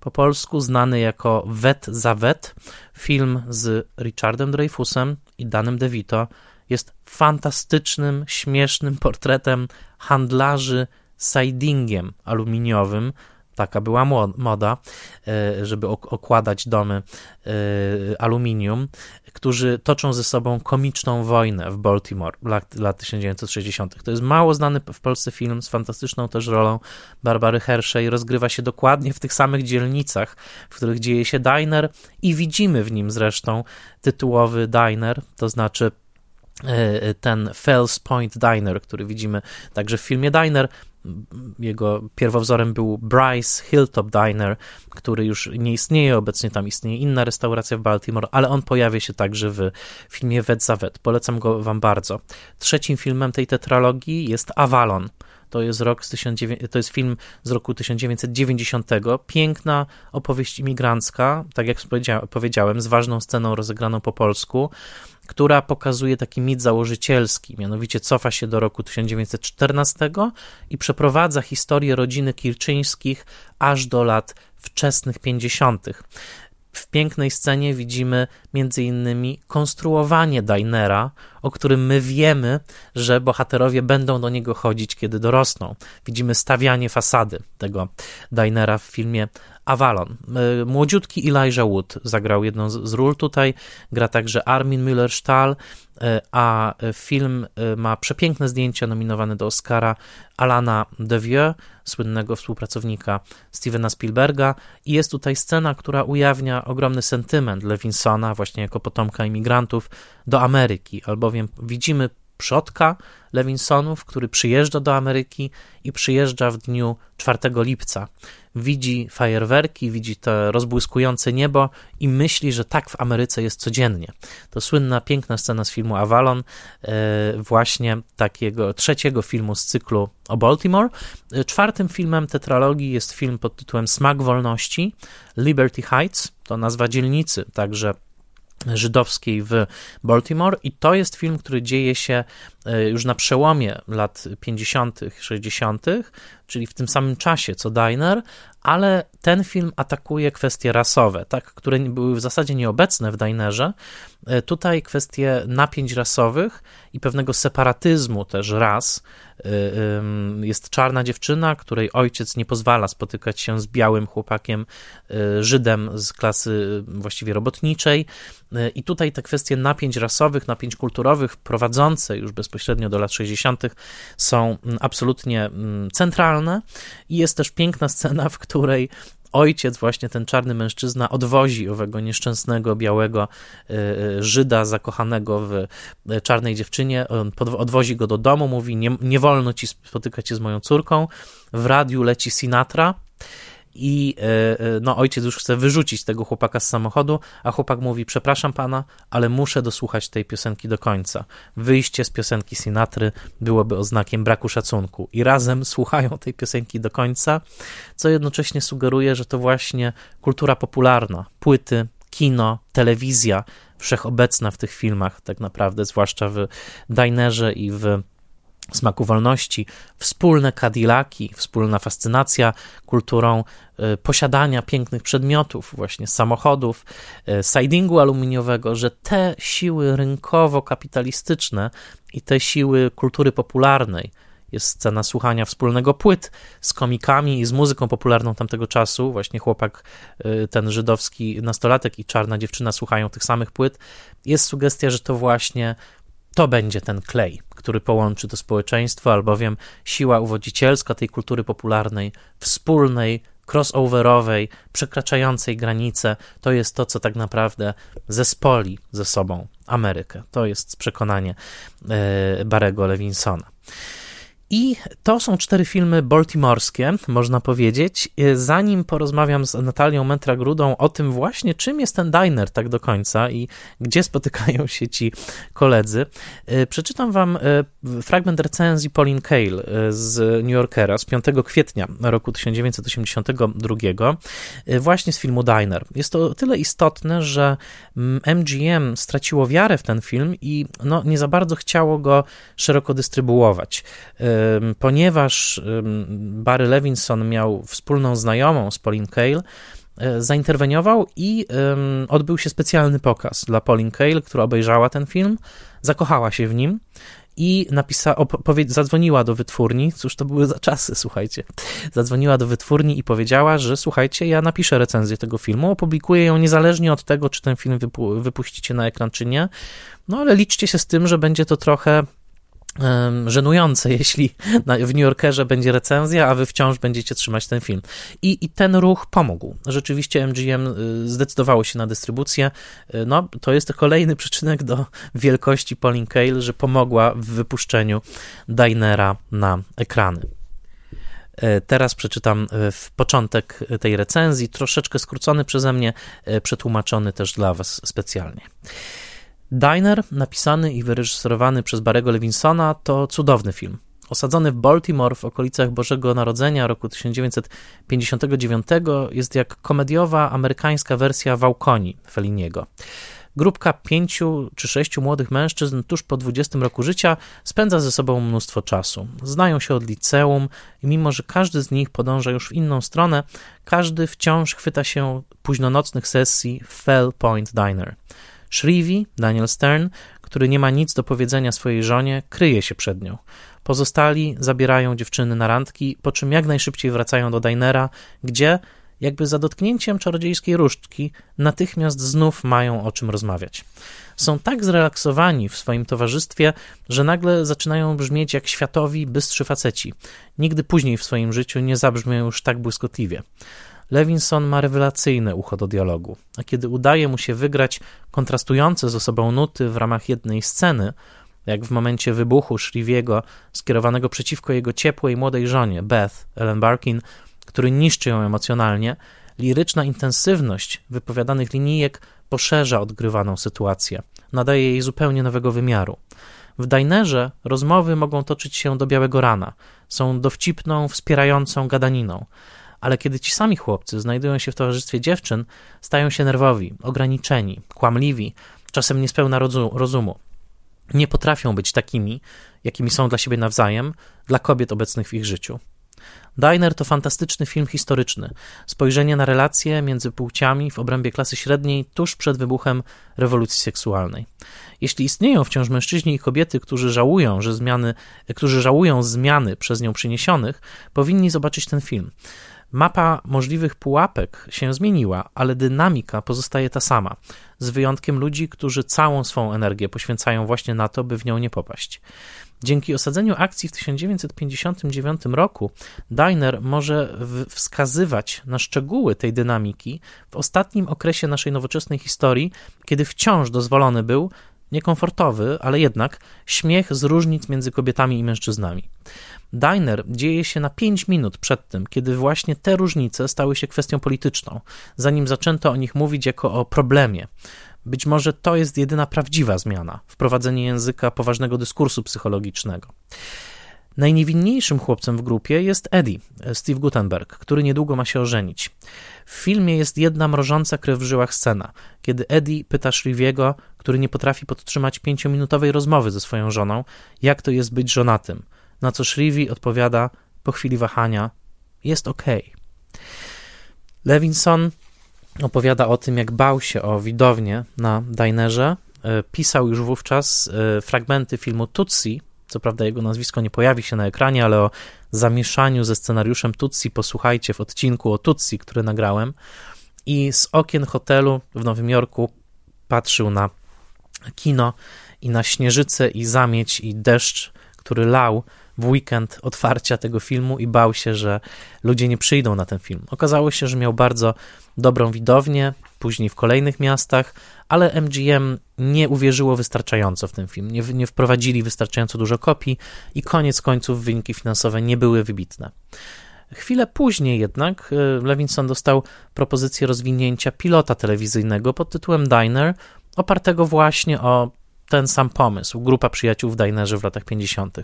Po polsku znany jako Wet za Wet, film z Richardem Dreyfusem i Danem DeVito jest fantastycznym, śmiesznym portretem handlarzy sidingiem aluminiowym, taka była moda, e, żeby okładać domy e, aluminium, którzy toczą ze sobą komiczną wojnę w Baltimore lat, lat 1960. To jest mało znany w Polsce film z fantastyczną też rolą Barbary Hershey. Rozgrywa się dokładnie w tych samych dzielnicach, w których dzieje się diner i widzimy w nim zresztą tytułowy diner, to znaczy e, ten Fells Point Diner, który widzimy także w filmie Diner, jego pierwowzorem był Bryce Hilltop Diner, który już nie istnieje, obecnie tam istnieje inna restauracja w Baltimore, ale on pojawia się także w filmie Wet za Wet. Polecam go wam bardzo. Trzecim filmem tej tetralogii jest Avalon. To jest, rok z 19, to jest film z roku 1990. Piękna opowieść imigrancka, tak jak powiedziałem, z ważną sceną rozegraną po polsku która pokazuje taki mit założycielski, mianowicie cofa się do roku 1914 i przeprowadza historię rodziny Kirczyńskich aż do lat wczesnych 50. W pięknej scenie widzimy między innymi konstruowanie dinera, o którym my wiemy, że bohaterowie będą do niego chodzić, kiedy dorosną. Widzimy stawianie fasady tego dinera w filmie Avalon. E, młodziutki Elijah Wood zagrał jedną z, ról tutaj, gra także Armin Müller-Stahl, e, a film e, ma przepiękne zdjęcia nominowane do Oscara Alana Devieux, słynnego współpracownika Stevena Spielberga i jest tutaj scena, która ujawnia ogromny sentyment Lewinsona, właśnie jako potomka imigrantów, do Ameryki, albowiem widzimy przodka Lewinsonów, który przyjeżdża do Ameryki i przyjeżdża w dniu 4 lipca. Widzi fajerwerki, widzi to rozbłyskujące niebo i myśli, że tak w Ameryce jest codziennie. To słynna, piękna scena z filmu Avalon, e, właśnie takiego trzeciego filmu z cyklu o Baltimore. E, czwartym filmem tetralogii jest film pod tytułem Smak Wolności, Liberty Heights, to nazwa dzielnicy, także żydowskiej w Baltimore i to jest film, który dzieje się e, już na przełomie lat 50., 60., czyli w tym samym czasie co Diner, ale ten film atakuje kwestie rasowe, tak, które były w zasadzie nieobecne w Dinerze. E, tutaj kwestie napięć rasowych i pewnego separatyzmu też ras. E, jest czarna dziewczyna, której ojciec nie pozwala spotykać się z białym chłopakiem, e, Żydem z klasy właściwie robotniczej. I tutaj te kwestie napięć rasowych, napięć kulturowych, prowadzące już bezpośrednio do lat 60., są absolutnie centralne. I jest też piękna scena, w której ojciec, właśnie ten czarny mężczyzna, odwozi owego nieszczęsnego białego e, e, Żyda zakochanego w e, czarnej dziewczynie. On odwozi go do domu, mówi: nie, nie wolno ci spotykać się z moją córką. W radiu leci Sinatra i e, e, no, ojciec już chce wyrzucić tego chłopaka z samochodu, a chłopak mówi: Przepraszam pana, ale muszę dosłuchać tej piosenki do końca. Wyjście z piosenki Sinatry byłoby oznakiem braku szacunku. I razem słuchają tej piosenki do końca, co jednocześnie sugeruje, że to właśnie kultura popularna, płyty, kino, telewizja, wszechobecna w tych filmach, tak naprawdę, zwłaszcza w Dinerze i w smaku wolności, wspólne Cadillaki, wspólna fascynacja kulturą y, posiadania pięknych przedmiotów, właśnie samochodów, y, sidingu aluminiowego, że te siły rynkowo-kapitalistyczne i te siły kultury popularnej, jest scena słuchania wspólnego płyt z komikami i z muzyką popularną tamtego czasu. Właśnie chłopak, y, ten żydowski nastolatek i czarna dziewczyna słuchają tych samych płyt. Jest sugestia, że to właśnie to będzie ten klej, który połączy to społeczeństwo, albowiem siła uwodzicielska tej kultury popularnej, wspólnej, crossoverowej, przekraczającej granice, to jest to, co tak naprawdę zespoli ze sobą Amerykę. To jest przekonanie e, Barego Lewinsona. I to są cztery filmy baltimorskie, można powiedzieć. Zanim porozmawiam z Natalią Mentra-Grudą o tym właśnie, czym jest ten diner tak do końca i gdzie spotykają się ci koledzy, e, przeczytam wam e, fragment recenzji Pauline Kael z New Yorkera z 5 kwietnia roku 1982, właśnie z filmu Diner. Jest to o tyle istotne, że MGM straciło wiarę w ten film i no, nie za bardzo chciało go szeroko dystrybuować ponieważ Barry Levinson miał wspólną znajomą z Pauline Kael, e, zainterweniował i odbył się specjalny pokaz dla Pauline Kael, która obejrzała ten film, zakochała się w nim i napisała, zadzwoniła do wytwórni, cóż to były za czasy, słuchajcie, zadzwoniła do wytwórni i powiedziała, że słuchajcie, ja napiszę recenzję tego filmu, opublikuję ją niezależnie od tego, czy ten film wypu wypuścicie na ekran, czy nie, no ale liczcie się z tym, że będzie to trochę żenujące, <laughs> jeśli w New Yorkerze będzie recenzja, a wy wciąż będziecie trzymać ten film. I, I ten ruch pomógł. Rzeczywiście MGM y, zdecydowało się na dystrybucję. Y, no, to jest kolejny <laughs> przyczynek do wielkości Pauline Kael, że pomogła w wypuszczeniu Dinera na ekrany. E, teraz przeczytam e, w początek tej recenzji, troszeczkę skrócony przeze mnie, e, przetłumaczony też dla Was specjalnie. Diner, napisany i wyreżyserowany przez Barego Levinsona, to cudowny film. Osadzony w Baltimore w okolicach Bożego Narodzenia roku 1959 jest jak komediowa amerykańska wersja Wałkoni Feliniego. Grupka pięciu czy sześciu młodych mężczyzn tuż po 20 roku życia spędza ze sobą mnóstwo czasu. Znają się od liceum i mimo, że każdy z nich podąża już w inną stronę, każdy wciąż chwyta się późnonocnych sesji w Fell Point Diner. Shrivi, Daniel Stern, który nie ma nic do powiedzenia swojej żonie, kryje się przed nią. Pozostali zabierają dziewczyny na randki, po czym jak najszybciej wracają do dinera, gdzie, jakby za dotknięciem czarodziejskiej różdżki, natychmiast znów mają o czym rozmawiać. Są tak zrelaksowani w swoim towarzystwie, że nagle zaczynają brzmieć jak światowi, bystrzy faceci. Nigdy później w swoim życiu nie zabrzmią już tak błyskotliwie. Levinson ma rewelacyjne ucho do dialogu, a kiedy udaje mu się wygrać kontrastujące ze sobą nuty w ramach jednej sceny, jak w momencie wybuchu Shriviego skierowanego przeciwko jego ciepłej młodej żonie, Beth, Ellen Barkin, który niszczy ją emocjonalnie, liryczna intensywność wypowiadanych linijek poszerza odgrywaną sytuację, nadaje jej zupełnie nowego wymiaru. W dinerze rozmowy mogą toczyć się do białego rana, są dowcipną, wspierającą gadaniną, ale kiedy ci sami chłopcy znajdują się w towarzystwie dziewczyn, stają się nerwowi, ograniczeni, kłamliwi, czasem niespełna rozumu. Nie potrafią być takimi, jakimi są dla siebie nawzajem, dla kobiet obecnych w ich życiu. Diner to fantastyczny film historyczny, spojrzenie na relacje między płciami w obrębie klasy średniej tuż przed wybuchem rewolucji seksualnej. Jeśli istnieją wciąż mężczyźni i kobiety, którzy żałują, że zmiany, którzy żałują zmiany przez nią przyniesionych, powinni zobaczyć ten film. Mapa możliwych pułapek się zmieniła, ale dynamika pozostaje ta sama, z wyjątkiem ludzi, którzy całą swą energię poświęcają właśnie na to, by w nią nie popaść. Dzięki osadzeniu akcji w 1959 roku, Diner może wskazywać na szczegóły tej dynamiki w ostatnim okresie naszej nowoczesnej historii, kiedy wciąż dozwolony był niekomfortowy, ale jednak śmiech z różnic między kobietami i mężczyznami. Diner dzieje się na 5 minut przed tym, kiedy właśnie te różnice stały się kwestią polityczną, zanim zaczęto o nich mówić jako o problemie. Być może to jest jedyna prawdziwa zmiana wprowadzenie języka poważnego dyskursu psychologicznego. Najniewinniejszym chłopcem w grupie jest Eddie, Steve Gutenberg, który niedługo ma się ożenić. W filmie jest jedna mrożąca krew w żyłach scena, kiedy Eddie pyta Shriviego, który nie potrafi podtrzymać pięciominutowej rozmowy ze swoją żoną, jak to jest być żonatym – na co Shrivi odpowiada po chwili wahania: Jest ok. Levinson opowiada o tym, jak bał się o widownię na dinerze. E, pisał już wówczas e, fragmenty filmu Tutsi, Co prawda jego nazwisko nie pojawi się na ekranie, ale o zamieszaniu ze scenariuszem Tutsi posłuchajcie w odcinku o Tutsi, który nagrałem. I z okien hotelu w Nowym Jorku patrzył na kino i na śnieżycę i zamieć i deszcz, który lał w weekend otwarcia tego filmu i bał się, że ludzie nie przyjdą na ten film. Okazało się, że miał bardzo dobrą widownię, później w kolejnych miastach, ale MGM nie uwierzyło wystarczająco w ten film, nie, nie wprowadzili wystarczająco dużo kopii i koniec końców wyniki finansowe nie były wybitne. Chwilę później jednak e, Levinson dostał propozycję rozwinięcia pilota telewizyjnego pod tytułem Diner, opartego właśnie o ten sam pomysł, grupa przyjaciół w Dinerze w latach 50.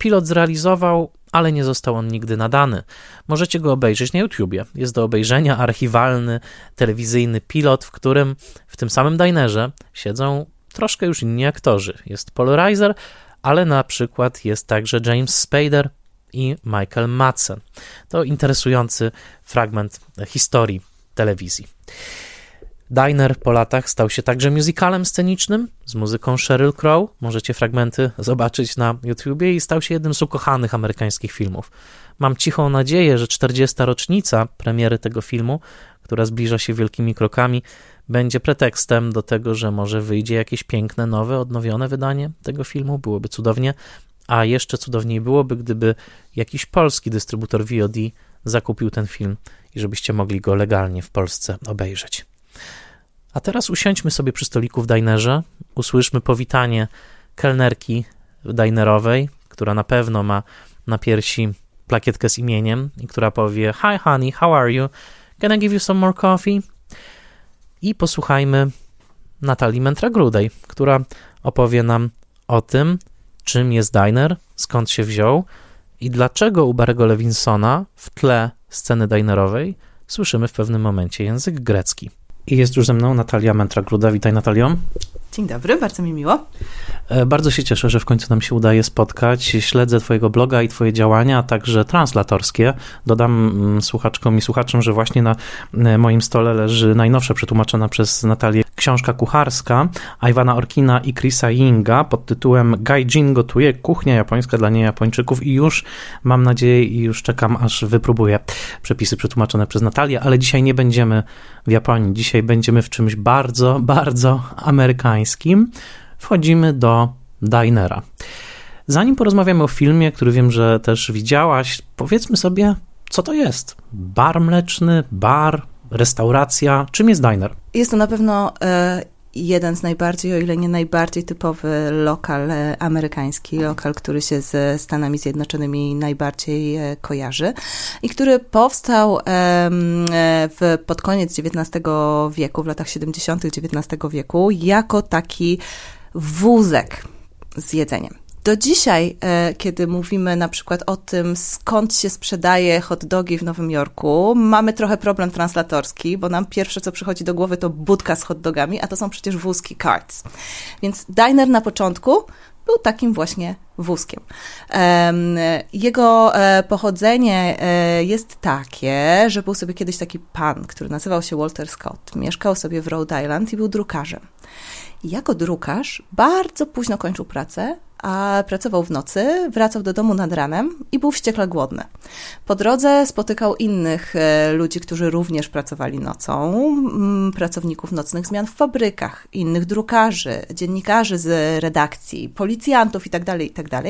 Pilot zrealizował, ale nie został on nigdy nadany. Możecie go obejrzeć na YouTubie. Jest do obejrzenia archiwalny, telewizyjny pilot, w którym w tym samym dinerze siedzą troszkę już inni aktorzy. Jest Polarizer, ale na przykład jest także James Spader i Michael Madsen. To interesujący fragment historii telewizji. Diner po latach stał się także musicalem scenicznym z muzyką Sheryl Crow. Możecie fragmenty zobaczyć na YouTubie i stał się jednym z ukochanych amerykańskich filmów. Mam cichą nadzieję, że 40. rocznica premiery tego filmu, która zbliża się wielkimi krokami, będzie pretekstem do tego, że może wyjdzie jakieś piękne, nowe, odnowione wydanie tego filmu. Byłoby cudownie, a jeszcze cudowniej byłoby, gdyby jakiś polski dystrybutor VOD zakupił ten film i żebyście mogli go legalnie w Polsce obejrzeć. A teraz usiądźmy sobie przy stoliku w dinerze, usłyszmy powitanie kelnerki dinerowej, która na pewno ma na piersi plakietkę z imieniem i która powie Hi honey, how are you? Can I give you some more coffee? I posłuchajmy Natalii Mentra-Grudej, która opowie nam o tym, czym jest diner, skąd się wziął i dlaczego u Barego Lewinsona w tle sceny dinerowej słyszymy w pewnym momencie język grecki. I jest już ze mną Natalia Mentra-Gruda. Witaj Natalio. Dzień dobry, bardzo mi miło. E, bardzo się cieszę, że w końcu nam się udaje spotkać. Śledzę Twojego bloga i Twoje działania, także translatorskie. Dodam mm, słuchaczkom i słuchaczom, że właśnie na e, moim stole leży najnowsza przetłumaczona przez Natalię książka kucharska Iwana Orkina i Chrisa Yinga pod tytułem Gaijin gotuje kuchnia japońska dla niejapończyków i już mam nadzieję i już czekam, aż wypróbuję przepisy przetłumaczone przez Natalię, ale dzisiaj nie będziemy w Japonii. Dzisiaj będziemy w czymś bardzo, bardzo amerykańskim. Wchodzimy do dinera. Zanim porozmawiamy o filmie, który wiem, że też widziałaś, powiedzmy sobie, co to jest? Bar mleczny, bar, restauracja. Czym jest diner? Jest to na pewno e, jeden z najbardziej, o ile nie najbardziej typowy lokal e, amerykański, lokal, który się z Stanami Zjednoczonymi najbardziej e, kojarzy i który powstał e, w, pod koniec XIX wieku, w latach 70. XIX wieku, jako taki wózek z jedzeniem. Do dzisiaj, e, kiedy mówimy na przykład o tym, skąd się sprzedaje hot dogi w Nowym Jorku, mamy trochę problem translatorski, bo nam pierwsze, co przychodzi do głowy, to budka z hot dogami, a to są przecież wózki carts. Więc diner na początku był takim właśnie wózkiem. Jego e, pochodzenie e, jest takie, że był sobie kiedyś taki pan, który nazywał się Walter Scott. Mieszkał sobie w Rhode Island i był drukarzem. I jako drukarz bardzo późno kończył pracę, a pracował w nocy, wracał do domu nad ranem i był wściekle głodny. Po drodze spotykał innych e, ludzi, którzy również pracowali nocą, pracowników nocnych zmian w fabrykach, innych drukarzy, dziennikarzy z redakcji, policjantów itd., tak itd. Tak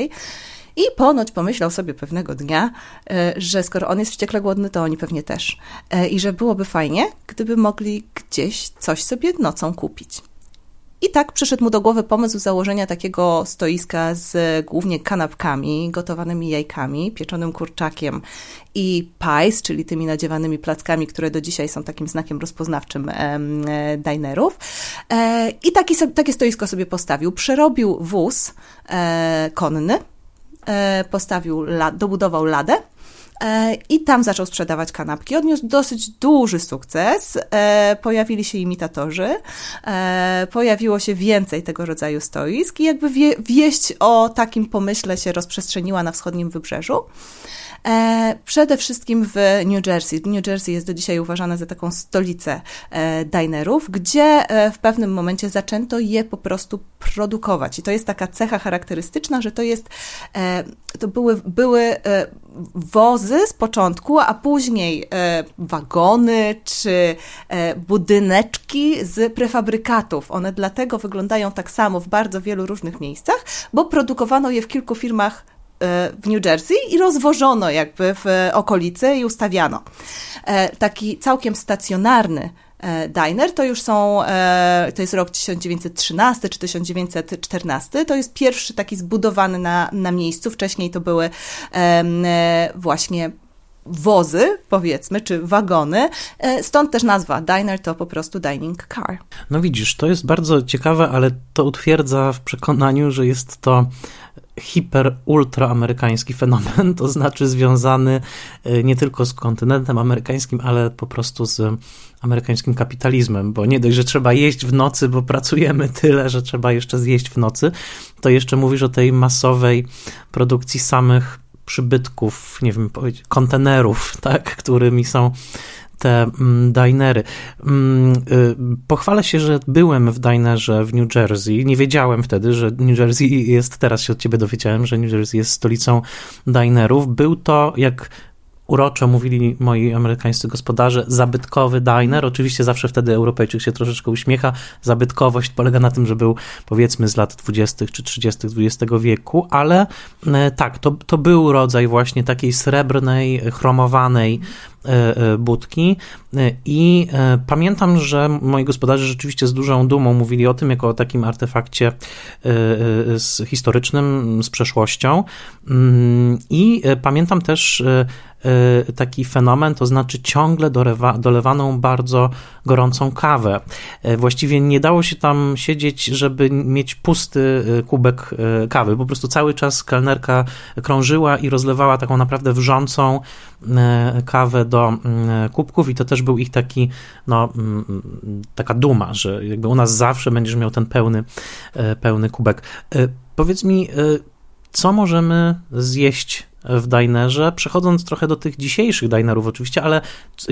I ponoć pomyślał sobie pewnego dnia, e, że skoro on jest wściekle głodny, to oni pewnie też. E, I że byłoby fajnie, gdyby mogli gdzieś coś sobie nocą kupić. I tak przyszedł mu do głowy pomysł założenia takiego stoiska z głównie kanapkami, gotowanymi jajkami, pieczonym kurczakiem i pies, czyli tymi nadziewanymi plackami, które do dzisiaj są takim znakiem rozpoznawczym e, dinerów. E, I taki, takie stoisko sobie postawił. Przerobił wóz e, konny, e, postawił, la, dobudował ladę E, i tam zaczął sprzedawać kanapki. Odniósł dosyć duży sukces. E, pojawili się imitatorzy, e, pojawiło się więcej tego rodzaju stoisk i jakby wie, wieść o takim pomyśle się rozprzestrzeniła na wschodnim wybrzeżu. Przede wszystkim w New Jersey. New Jersey jest do dzisiaj uważane za taką stolicę dinerów, gdzie w pewnym momencie zaczęto je po prostu produkować. I to jest taka cecha charakterystyczna, że to jest, e, to były, były e, wozy z początku, a później e, wagony czy e, budyneczki z prefabrykatów. One dlatego wyglądają tak samo w bardzo wielu różnych miejscach, bo produkowano je w kilku firmach e, w New Jersey i rozwożono jakby w okolicy i ustawiano. E, taki całkiem stacjonarny E, diner, to już są, e, to jest rok 1913 czy 1914, to jest pierwszy taki zbudowany na, na miejscu, wcześniej to były e, właśnie wozy, powiedzmy, czy wagony. Stąd też nazwa diner to po prostu dining car. No widzisz, to jest bardzo ciekawe, ale to utwierdza w przekonaniu, że jest to hiper, ultra amerykański fenomen, to znaczy związany e, nie tylko z kontynentem amerykańskim, ale po prostu z amerykańskim kapitalizmem, bo nie dość, że trzeba jeść w nocy, bo pracujemy tyle, że trzeba jeszcze zjeść w nocy, to jeszcze mówisz o tej masowej produkcji samych przybytków, nie wiem, kontenerów, <laughs> tak, którymi są te mm, dinery. Mm, y, pochwalę się, że byłem w dinerze w New Jersey. Nie wiedziałem wtedy, że New Jersey jest, teraz się od ciebie dowiedziałem, że New Jersey jest stolicą dinerów. Był to, jak uroczo mówili moi amerykańscy gospodarze, zabytkowy diner. Oczywiście zawsze wtedy Europejczyk się troszeczkę uśmiecha. Zabytkowość polega na tym, że był powiedzmy z lat 20. czy 30. XX wieku, ale e, tak, to, to był rodzaj właśnie takiej srebrnej, chromowanej budki e, i pamiętam, że moi gospodarze rzeczywiście z dużą dumą mówili o tym jako o takim artefakcie historycznym, z przeszłością mm, i pamiętam też taki fenomen, to znaczy ciągle dolewa, dolewaną bardzo gorącą kawę. Właściwie nie dało się tam siedzieć, żeby mieć pusty kubek kawy. Po prostu cały czas kelnerka krążyła i rozlewała taką naprawdę wrzącą kawę do mm, kubków i to też był ich taki, no, mm, taka duma, że jakby u nas zawsze będziesz miał ten pełny, e, pełny kubek. E, powiedz mi, e, co możemy zjeść w dinerze, przechodząc trochę do tych dzisiejszych dinerów oczywiście, ale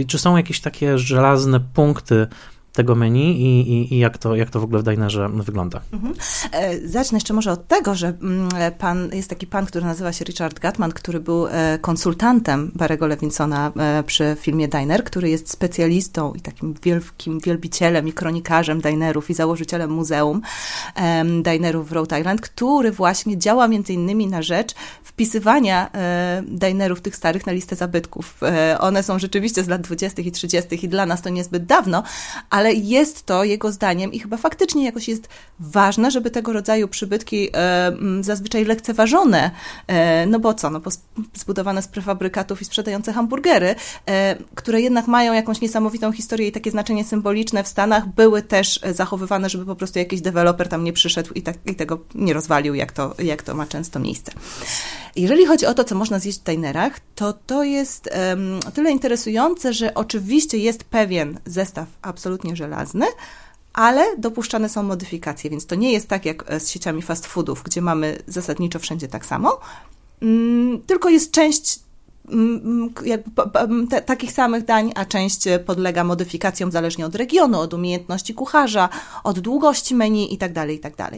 czy są jakieś takie żelazne punkty, tego menu i, i, i, jak, to, jak to w ogóle w Dinerze wygląda. Mhm. E, zacznę jeszcze może od tego, że mm, pan, jest taki pan, który nazywa się Richard Gatman, który był e, konsultantem Barego Levinsona e, przy filmie Diner, który jest specjalistą i takim wielkim wielbicielem i kronikarzem dinerów i założycielem muzeum dinerów w Rhode Island, który właśnie działa między innymi na rzecz wpisywania dinerów tych starych na listę zabytków. One są rzeczywiście z lat 20. i 30. i dla nas to niezbyt dawno, ale ale jest to jego zdaniem i chyba faktycznie jakoś jest ważne, żeby tego rodzaju przybytki e, zazwyczaj lekceważone, e, no bo co, no bo zbudowane z prefabrykatów i sprzedające hamburgery, e, które jednak mają jakąś niesamowitą historię i takie znaczenie symboliczne w Stanach, były też zachowywane, żeby po prostu jakiś deweloper tam nie przyszedł i, tak, i tego nie rozwalił, jak to, jak to ma często miejsce. Jeżeli chodzi o to, co można zjeść w dinerach, to to jest um, tyle interesujące, że oczywiście jest pewien zestaw absolutnie żelazny, ale dopuszczane są modyfikacje, więc to nie jest tak jak z sieciami fast foodów, gdzie mamy zasadniczo wszędzie tak samo, mm, tylko jest część mm, jakby, te, takich samych dań, a część podlega modyfikacjom zależnie od regionu, od umiejętności kucharza, od długości menu itd. Tak itd.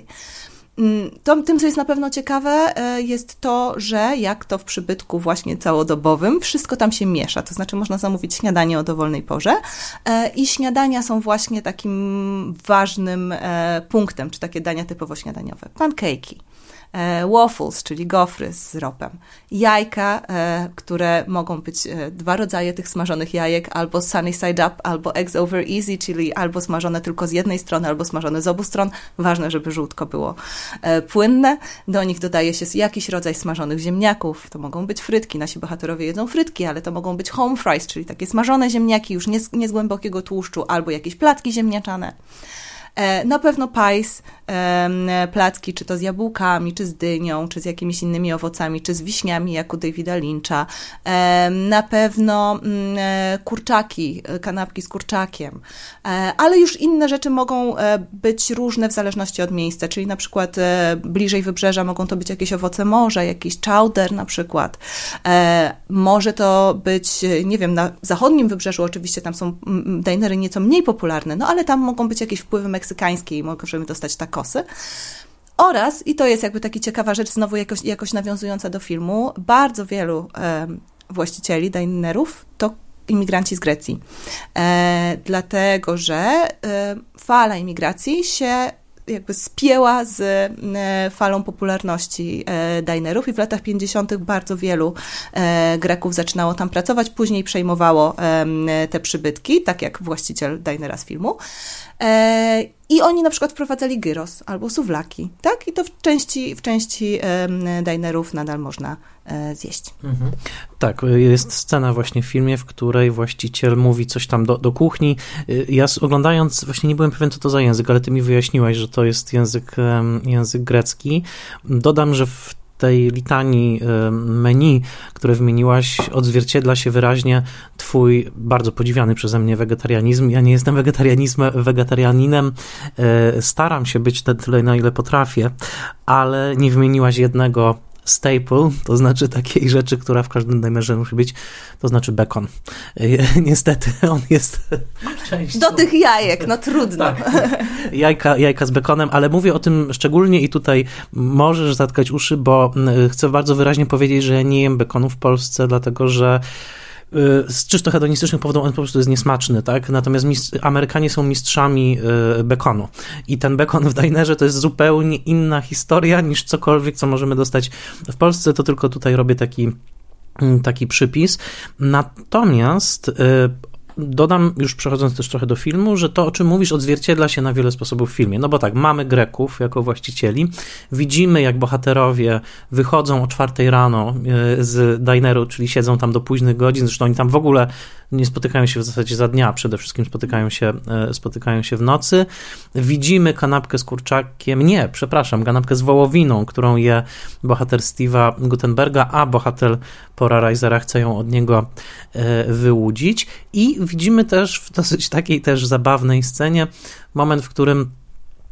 Mm, to, tym, co jest na pewno ciekawe, e, jest to, że jak to w przybytku właśnie całodobowym, wszystko tam się miesza. To znaczy, można zamówić śniadanie o dowolnej porze e, i śniadania są właśnie takim ważnym e, punktem, czy takie dania typowo śniadaniowe. E, waffles, czyli gofry z ropem, jajka, e, które mogą być e, dwa rodzaje tych smażonych jajek, albo sunny side up, albo eggs over easy, czyli albo smażone tylko z jednej strony, albo smażone z obu stron. Ważne, żeby żółtko było płynne. Do nich dodaje się jakiś rodzaj smażonych ziemniaków. To mogą być frytki. Nasi bohaterowie jedzą frytki, ale to mogą być home fries, czyli takie smażone ziemniaki już nie z, nie z głębokiego tłuszczu, albo jakieś placki ziemniaczane. E, na pewno pajs, placki, czy to z jabłkami, czy z dynią, czy z jakimiś innymi owocami, czy z wiśniami, jak u Davida Lyncha. Na pewno mm, e, kurczaki, e, kanapki z kurczakiem. Ale już inne rzeczy mogą być różne w zależności od miejsca, czyli na przykład bliżej wybrzeża mogą to być jakieś owoce morza, jakiś chowder na przykład. Może to być, nie wiem, na zachodnim wybrzeżu oczywiście tam są dinery nieco mniej popularne, no ale tam mogą być jakieś wpływy meksykańskiej, możemy dostać takosy. Oraz, i to jest jakby taka ciekawa rzecz, znowu jakoś, jakoś nawiązująca do filmu, bardzo wielu właścicieli, dinerów to imigranci z Grecji. E, dlatego, że e, fala imigracji się jakby spięła z e, falą popularności e, dinerów i w latach 50. bardzo wielu e, Greków zaczynało tam pracować, później przejmowało te przybytki, tak jak właściciel dinera z filmu. I oni na przykład wprowadzali gyros albo suwlaki, tak? I to w części, w części dinerów nadal można e, zjeść. Mhm. Tak, jest scena właśnie w filmie, w której właściciel mówi coś tam do, do kuchni. Y, ja oglądając, właśnie nie byłem pewien, co to za język, ale ty mi wyjaśniłaś, że to jest język, język grecki. Dodam, że w tej litanii menu, które wymieniłaś, odzwierciedla się wyraźnie twój bardzo podziwiany przeze mnie wegetarianizm. Ja nie jestem wegetarianinem, e, staram się być na tyle, na ile potrafię, ale nie wymieniłaś jednego staple, to znaczy takiej rzeczy, która w każdym dimerze musi być, to znaczy bekon. <laughs> Niestety on jest <laughs> częścią... Do tych jajek, no trudno. Tak. <laughs> Jajka, jajka z bekonem, ale mówię o tym szczególnie i tutaj możesz zatkać uszy, bo chcę bardzo wyraźnie powiedzieć, że ja nie jem bekonu w Polsce, dlatego że z czysto hedonistycznych powodów on po prostu jest niesmaczny, tak? Natomiast Amerykanie są mistrzami y, bekonu. I ten bekon w dinerze to jest zupełnie inna historia niż cokolwiek, co możemy dostać w Polsce. To tylko tutaj robię taki mm, taki przypis. Natomiast y, Dodam, już przechodząc też trochę do filmu, że to, o czym mówisz, odzwierciedla się na wiele sposobów w filmie. No bo tak, mamy Greków jako właścicieli, widzimy, jak bohaterowie wychodzą o czwartej rano z dineru, czyli siedzą tam do późnych godzin, zresztą oni tam w ogóle nie spotykają się w zasadzie za dnia, przede wszystkim spotykają się, e, spotykają się w nocy. Widzimy kanapkę z kurczakiem, nie, przepraszam, kanapkę z wołowiną, którą je bohater Steve'a Gutenberga, a bohater Pora Risera chce ją od niego e, wyłudzić. I widzimy też w dosyć takiej też zabawnej scenie moment, w którym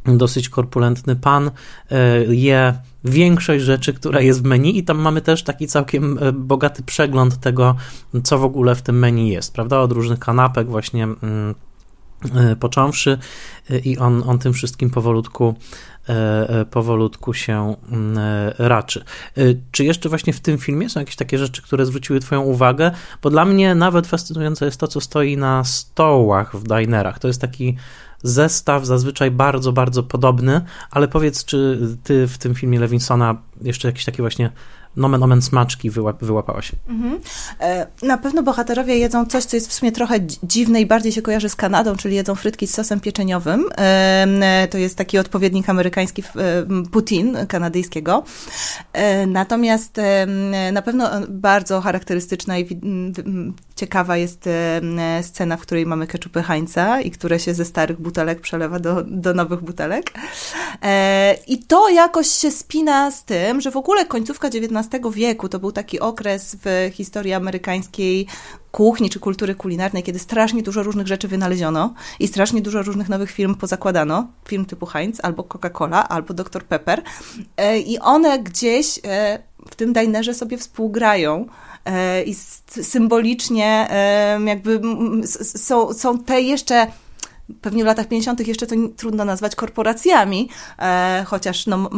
dosyć korpulentny pan e, je większość rzeczy, która jest w menu i tam mamy też taki całkiem e, bogaty przegląd tego, co w ogóle w tym menu jest, prawda? Od różnych kanapek właśnie mm, począwszy i on, on tym wszystkim powolutku powolutku się mm, raczy. Czy jeszcze właśnie w tym filmie są jakieś takie rzeczy, które zwróciły Twoją uwagę? Bo dla mnie nawet fascynujące jest to, co stoi na stołach w dinerach. To jest taki zestaw zazwyczaj bardzo, bardzo podobny, ale powiedz, czy ty w tym filmie Lewinsona jeszcze jakieś takie właśnie nomen omen smaczki wyłap, wyłapałaś. Mhm. E, na pewno bohaterowie jedzą coś, co jest w sumie trochę dziwne i bardziej się kojarzy z Kanadą, czyli jedzą frytki z sosem pieczeniowym. E, to jest taki odpowiednik amerykański e, putin kanadyjskiego. Natomiast na pewno bardzo charakterystyczna i ciekawa jest scena, w której mamy keczupy Heinza i które się ze starych butelek przelewa do, do nowych butelek. I to jakoś się spina z tym, że w ogóle końcówka XIX wieku to był taki okres w historii amerykańskiej kuchni czy kultury kulinarnej, kiedy strasznie dużo różnych rzeczy wynaleziono i strasznie dużo różnych nowych firm pozakładano. Firm typu Heinz, albo Coca-Cola, albo Dr. Pepper. E, I one gdzieś e, w tym dinerze sobie współgrają e, i symbolicznie jakby są, są te jeszcze pewnie w latach 50. jeszcze to trudno nazwać korporacjami, e, chociaż no,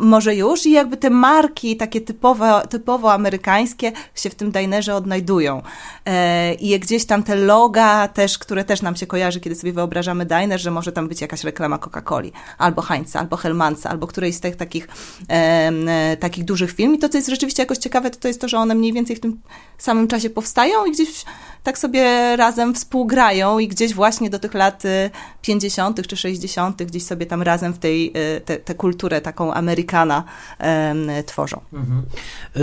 może już i jakby te marki takie typowo, amerykańskie się w tym dinerze odnajdują. E, I gdzieś tam te loga też, które też nam się kojarzy, kiedy sobie wyobrażamy diner, że może tam być jakaś reklama Coca-Coli, albo Heinza, albo Hellmansa, albo którejś z tych takich, e, takich dużych firm. I to, co jest rzeczywiście jakoś ciekawe, to, to jest to, że one mniej więcej w tym samym czasie powstają i gdzieś tak sobie razem współgrają i gdzieś właśnie do tych lat 50. czy 60. gdzieś sobie tam razem w tej y, te, te kulturę taką Amerykana tworzą. Mhm.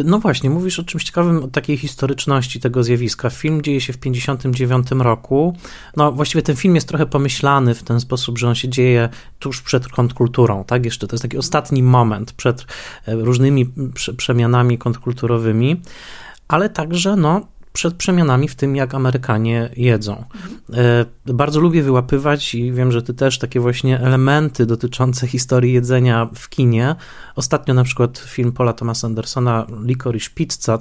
No właśnie, mówisz o czymś ciekawym, o takiej historyczności tego zjawiska. Film dzieje się w 59 roku. No właściwie ten film jest trochę pomyślany w ten sposób, że on się dzieje tuż przed kontrkulturą, tak? Jeszcze to jest taki ostatni moment przed e, różnymi przemianami kontrkulturowymi, ale także no przed przemianami w tym, jak Amerykanie jedzą. E, bardzo lubię wyłapywać i wiem, że ty też takie właśnie elementy dotyczące historii jedzenia w kinie. Ostatnio na przykład film Paula Thomasa Andersona Licorice Pizza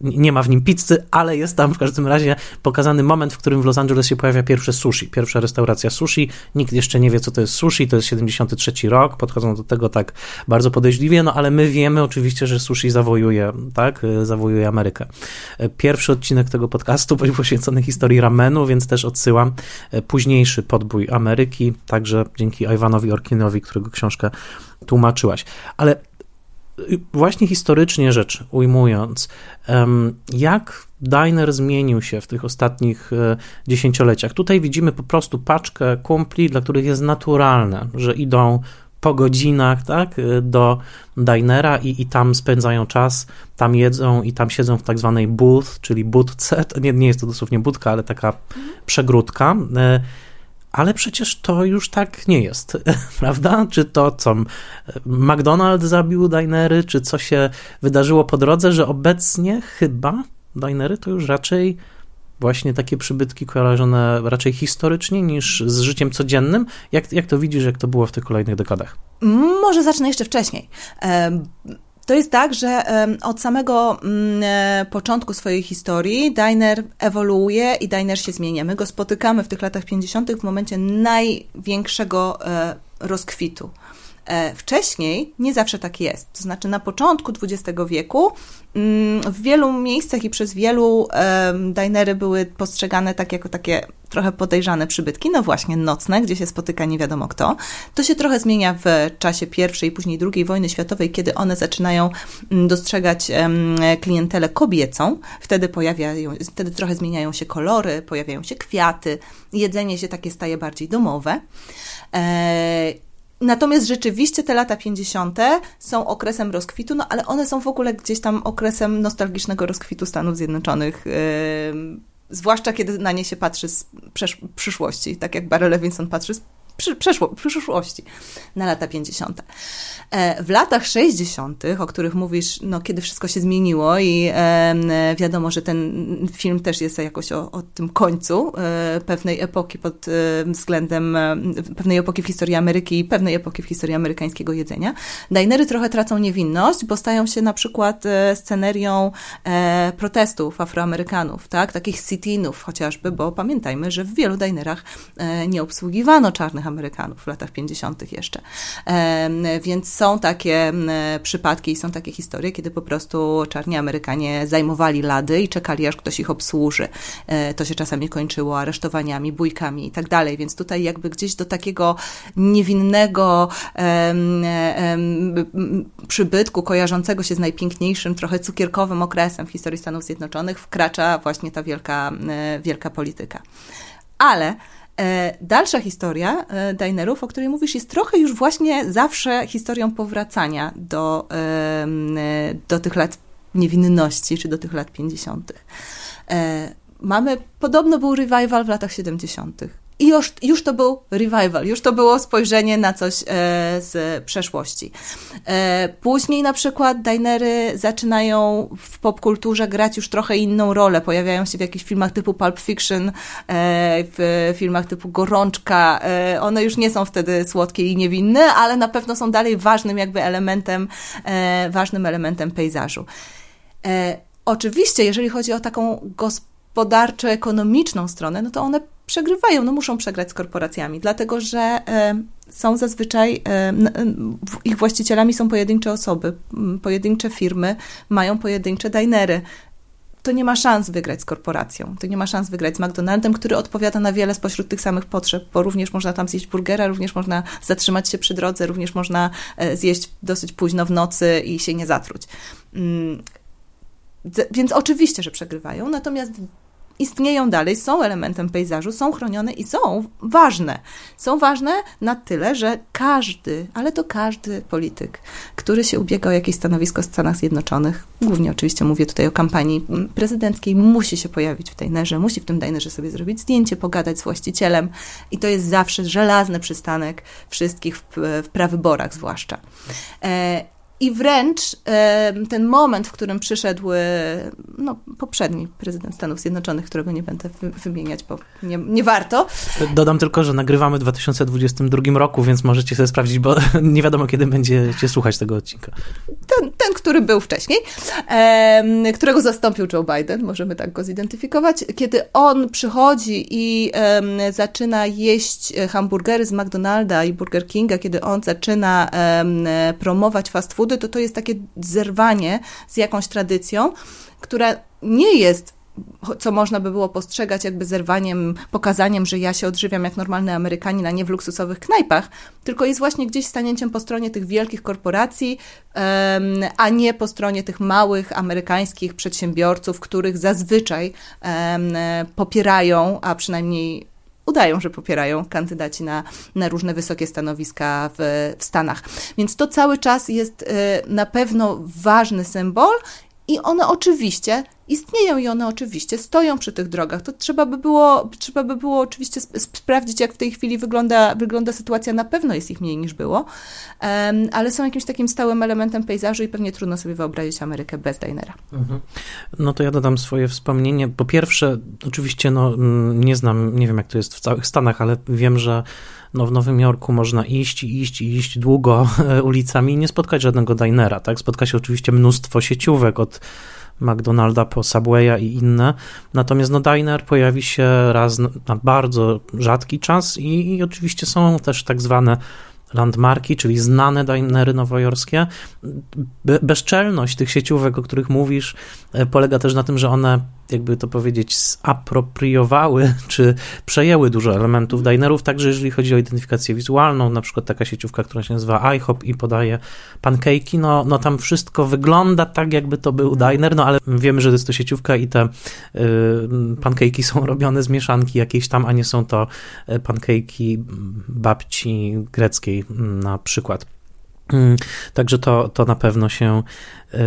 nie ma w nim pizzy, ale jest tam w każdym razie pokazany moment, w którym w Los Angeles się pojawia pierwsze sushi, pierwsza restauracja sushi. Nikt jeszcze nie wie, co to jest sushi, to jest 73 rok, podchodzą do tego tak bardzo podejrzliwie, no ale my wiemy oczywiście, że sushi zawojuje, tak, zawojuje Amerykę. Pierwszy odcinek tego podcastu był poświęcony historii ramenu, więc też odsyłam późniejszy podbój Ameryki, także dzięki Iwanowi Orkinowi, którego książkę tłumaczyłaś. Ale właśnie historycznie rzecz ujmując, jak diner zmienił się w tych ostatnich e, dziesięcioleciach. Tutaj widzimy po prostu paczkę kumpli, dla których jest naturalne, że idą po godzinach tak, e, do dinera i, i tam spędzają czas, tam jedzą i tam siedzą w tak zwanej booth, czyli budce. Nie, nie jest to dosłownie budka, ale taka przegródka. Ale przecież to już tak nie jest, <laughs> prawda? Czy to, co McDonald's zabił dinery, czy co się wydarzyło po drodze, że obecnie chyba dinery to już raczej właśnie takie przybytki kojarzone raczej historycznie niż z życiem codziennym. Jak, jak to widzisz, jak to było w tych kolejnych dekadach? Może zacznę jeszcze wcześniej. To jest tak, że od samego mm, e, początku swojej historii diner ewoluuje i diner się zmienia. My go spotykamy w tych latach 50. w momencie największego e, rozkwitu. E, wcześniej nie zawsze tak jest. To znaczy, na początku XX wieku mm, w wielu miejscach i przez wielu dinery były postrzegane tak jako takie trochę podejrzane przybytki, no właśnie nocne, gdzie się spotyka nie wiadomo kto. To się trochę zmienia w czasie pierwszej i później drugiej wojny światowej, kiedy one zaczynają mm, dostrzegać klientelę kobiecą. Wtedy pojawiają, wtedy trochę zmieniają się kolory, pojawiają się kwiaty, jedzenie się takie staje bardziej domowe. Natomiast rzeczywiście te lata 50. są okresem rozkwitu, no ale one są w ogóle gdzieś tam okresem nostalgicznego rozkwitu Stanów Zjednoczonych. Yy, zwłaszcza kiedy na nie się patrzy z przyszłości, tak jak Barry Levinson patrzy z przeszło, przyszłości na lata 50. E, w latach 60., o których mówisz, no, kiedy wszystko się zmieniło i e, wiadomo, że ten film też jest jakoś o, o tym końcu e, pewnej epoki pod względem pewnej epoki w historii Ameryki i pewnej epoki w historii amerykańskiego jedzenia. Dinery trochę tracą niewinność, bo stają się na przykład scenerią protestów Afroamerykanów, tak? takich sit-inów chociażby, bo pamiętajmy, że w wielu dinerach nie obsługiwano czarnych Amerykanów w latach 50. jeszcze. Więc są takie przypadki i są takie historie, kiedy po prostu czarni Amerykanie zajmowali lady i czekali, aż ktoś ich obsłuży. E, to się czasami kończyło aresztowaniami, bójkami i tak dalej. Więc tutaj jakby gdzieś do takiego niewinnego przybytku kojarzącego się z najpiękniejszym, trochę cukierkowym okresem w historii Stanów Zjednoczonych wkracza właśnie ta wielka, e, wielka polityka. Ale dalsza historia e, Dinerów, o której mówisz, jest trochę już właśnie zawsze historią powracania do, do tych lat niewinności, czy do tych lat 50. E, mamy, podobno był revival w latach 70. I już, już to był revival, już to było spojrzenie na coś e, z przeszłości. E, później na przykład dinery zaczynają w popkulturze grać już trochę inną rolę. Pojawiają się w jakichś filmach typu Pulp Fiction, e, w filmach typu Gorączka. One już nie są wtedy słodkie i niewinne, ale na pewno są dalej ważnym jakby elementem, ważnym elementem pejzażu. Oczywiście, jeżeli chodzi o taką gospodarczo-ekonomiczną stronę, no to one przegrywają, no muszą przegrać z korporacjami, dlatego że są zazwyczaj, ich właścicielami są pojedyncze osoby, pojedyncze firmy, mają pojedyncze dinery. To nie ma szans wygrać z korporacją, to nie ma szans wygrać z McDonaldem, który odpowiada na wiele spośród tych samych potrzeb, bo również można tam zjeść burgera, również można zatrzymać się przy drodze, również można e, zjeść dosyć późno w nocy i się nie zatruć. Mm, więc oczywiście, że przegrywają, natomiast istnieją dalej, są elementem pejzażu, są chronione i są ważne. Są ważne na tyle, że każdy, ale to każdy polityk, który się ubiega o jakieś stanowisko w Stanach Zjednoczonych, głównie oczywiście mówię tutaj o kampanii prezydenckiej, musi się pojawić w tej nerze, musi w tym dinerze sobie zrobić zdjęcie, pogadać z właścicielem i to jest zawsze żelazny przystanek wszystkich w, w prawyborach zwłaszcza. E, I wręcz e, ten moment, w którym przyszedł e, no, poprzedni prezydent Stanów Zjednoczonych, którego nie będę wymieniać, bo nie, nie, warto. Dodam tylko, że nagrywamy w 2022 roku, więc możecie sobie sprawdzić, bo <laughs> nie wiadomo, kiedy będziecie słuchać tego odcinka. Ten, ten który był wcześniej, e, którego zastąpił Joe Biden, możemy tak go zidentyfikować. Kiedy on przychodzi i zaczyna jeść hamburgery z McDonalda i Burger Kinga, kiedy on zaczyna promować fast food, to to jest takie zerwanie z jakąś tradycją, która nie jest co można by było postrzegać jakby zerwaniem, pokazaniem, że ja się odżywiam jak normalny Amerykanin, a nie w luksusowych knajpach, tylko jest właśnie gdzieś stanięciem po stronie tych wielkich korporacji, a nie po stronie tych małych amerykańskich przedsiębiorców, których zazwyczaj popierają, a przynajmniej udają, że popierają kandydaci na, na różne wysokie stanowiska w, w Stanach. Więc to cały czas jest y, na pewno ważny symbol i one oczywiście istnieją i one oczywiście stoją przy tych drogach. To trzeba by było, trzeba by było oczywiście sprawdzić, jak w tej chwili wygląda, wygląda sytuacja. Na pewno jest ich mniej niż było, um, ale są jakimś takim stałym elementem pejzażu i pewnie trudno sobie wyobrazić Amerykę bez Dinera. Mhm. No to ja dodam swoje wspomnienie. Po pierwsze, oczywiście no, mm, nie znam, nie wiem jak to jest w całych Stanach, ale wiem, że no w Nowym Jorku można iść iść iść długo <laughs> ulicami i nie spotkać żadnego dinera, tak? Spotka się oczywiście mnóstwo sieciówek od McDonalda po Subwaya i inne. Natomiast no diner pojawi się raz na bardzo rzadki czas i, i oczywiście są też tak zwane landmarki, czyli znane dinery nowojorskie. Be bezczelność tych sieciówek, o których mówisz, e, polega też na tym, że one jakby to powiedzieć, zapropriowały <laughs> czy przejęły dużo elementów dinerów, także jeżeli chodzi o identyfikację wizualną, na przykład taka sieciówka, która się nazywa IHOP i podaje pancake'i, no, no tam wszystko wygląda tak, jakby to był diner, no ale wiemy, że to jest to sieciówka i te y, pancake'i są <laughs> robione z mieszanki jakiejś tam, a nie są to y, pancake'i babci greckiej na przykład. Mm, także to, to na pewno się y,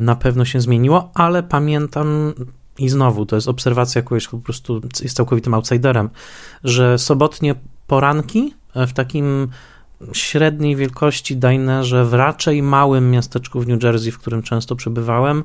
na pewno się zmieniło, ale pamiętam i znowu, to jest obserwacja kogoś, po prostu jest całkowitym outsiderem, że sobotnie poranki w takim średniej wielkości dinerze w raczej małym miasteczku w New Jersey, w którym często przebywałem,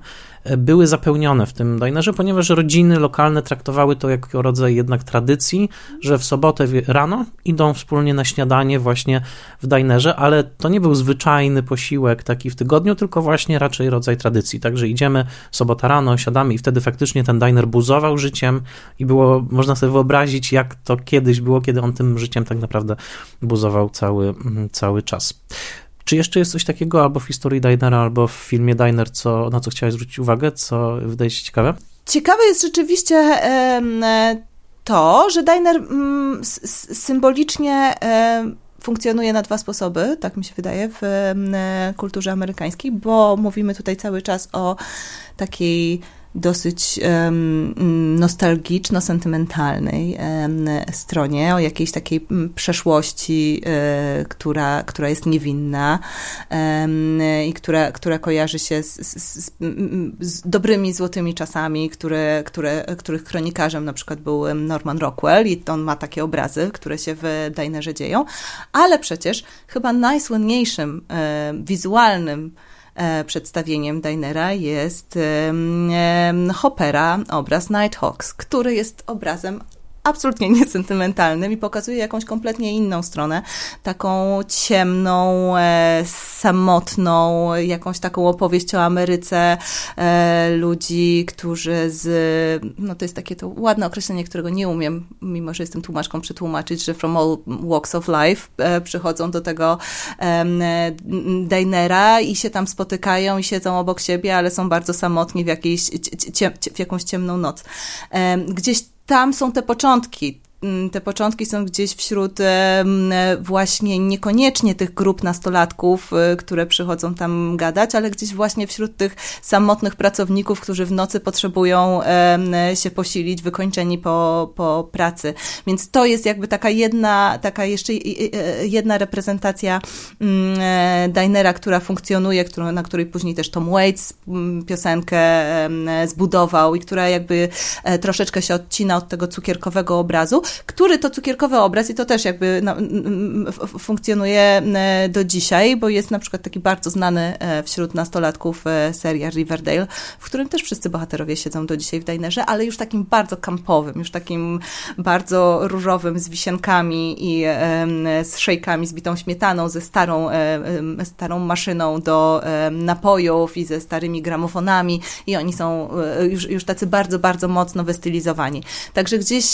były zapełnione w tym dinerze, ponieważ rodziny lokalne traktowały to jako rodzaj jednak tradycji, że w sobotę rano idą wspólnie na śniadanie właśnie w dinerze, ale to nie był zwyczajny posiłek taki w tygodniu, tylko właśnie raczej rodzaj tradycji. Także idziemy sobota rano, siadamy i wtedy faktycznie ten diner buzował życiem i było, można sobie wyobrazić, jak to kiedyś było, kiedy on tym życiem tak naprawdę buzował cały, cały czas. Czy jeszcze jest coś takiego albo w historii Dinera, albo w filmie Diner, co, na co chciałeś zwrócić uwagę, co wydaje się ciekawe? Ciekawe jest rzeczywiście to, że Diner mm, symbolicznie funkcjonuje na dwa sposoby, tak mi się wydaje, w kulturze amerykańskiej, bo mówimy tutaj cały czas o takiej dosyć nostalgiczno-sentymentalnej stronie, o jakiejś takiej przeszłości, um, która, która jest niewinna i która, która kojarzy się z, z, z, dobrymi, złotymi czasami, które, które, których kronikarzem na przykład był Norman Rockwell i on ma takie obrazy, które się w Dinerze dzieją, ale przecież chyba najsłynniejszym wizualnym E, przedstawieniem Dinera jest Hoppera, obraz Nighthawks, który jest obrazem absolutnie <laughs> niesentymentalnym i pokazuje jakąś kompletnie inną stronę, taką ciemną, e, samotną, jakąś taką opowieść o Ameryce e, ludzi, którzy z, no to jest takie to ładne określenie, którego nie umiem, mimo że jestem tłumaczką, przetłumaczyć, że from all walks of life e, przychodzą do tego e, dinera i się tam spotykają i siedzą obok siebie, ale są bardzo samotni w, jakiejś, w jakąś ciemną noc. Gdzieś tam są te początki te początki są gdzieś wśród właśnie niekoniecznie tych grup nastolatków, y, które przychodzą tam gadać, ale gdzieś właśnie wśród tych samotnych pracowników, którzy w nocy potrzebują się posilić, wykończeni po, po pracy. Więc to jest jakby taka jedna, taka jeszcze jedna reprezentacja mm, e, Dinera, która funkcjonuje, na której później też Tom Waits mm, piosenkę zbudował i która jakby e, troszeczkę się odcina od tego cukierkowego obrazu, który to cukierkowy obraz i to też jakby no, funkcjonuje do dzisiaj, bo jest na przykład taki bardzo znany wśród nastolatków seria Riverdale, w którym też wszyscy bohaterowie siedzą do dzisiaj w dinerze, ale już takim bardzo kampowym, już takim bardzo różowym, z wisienkami i z szejkami, z bitą śmietaną, ze starą, starą maszyną do napojów i ze starymi gramofonami i oni są e, już, już tacy bardzo, bardzo mocno wystylizowani. Także gdzieś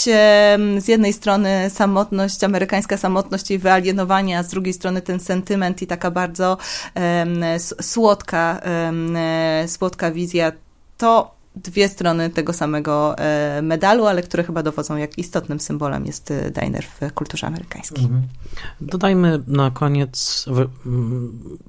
z jednej strony samotność, amerykańska samotność i wyalienowanie, a z drugiej strony ten sentyment i taka bardzo słodka, słodka wizja, to dwie strony tego samego e, medalu, ale które chyba dowodzą, jak istotnym symbolem jest e, diner w kulturze amerykańskiej. Mhm. Dodajmy na koniec,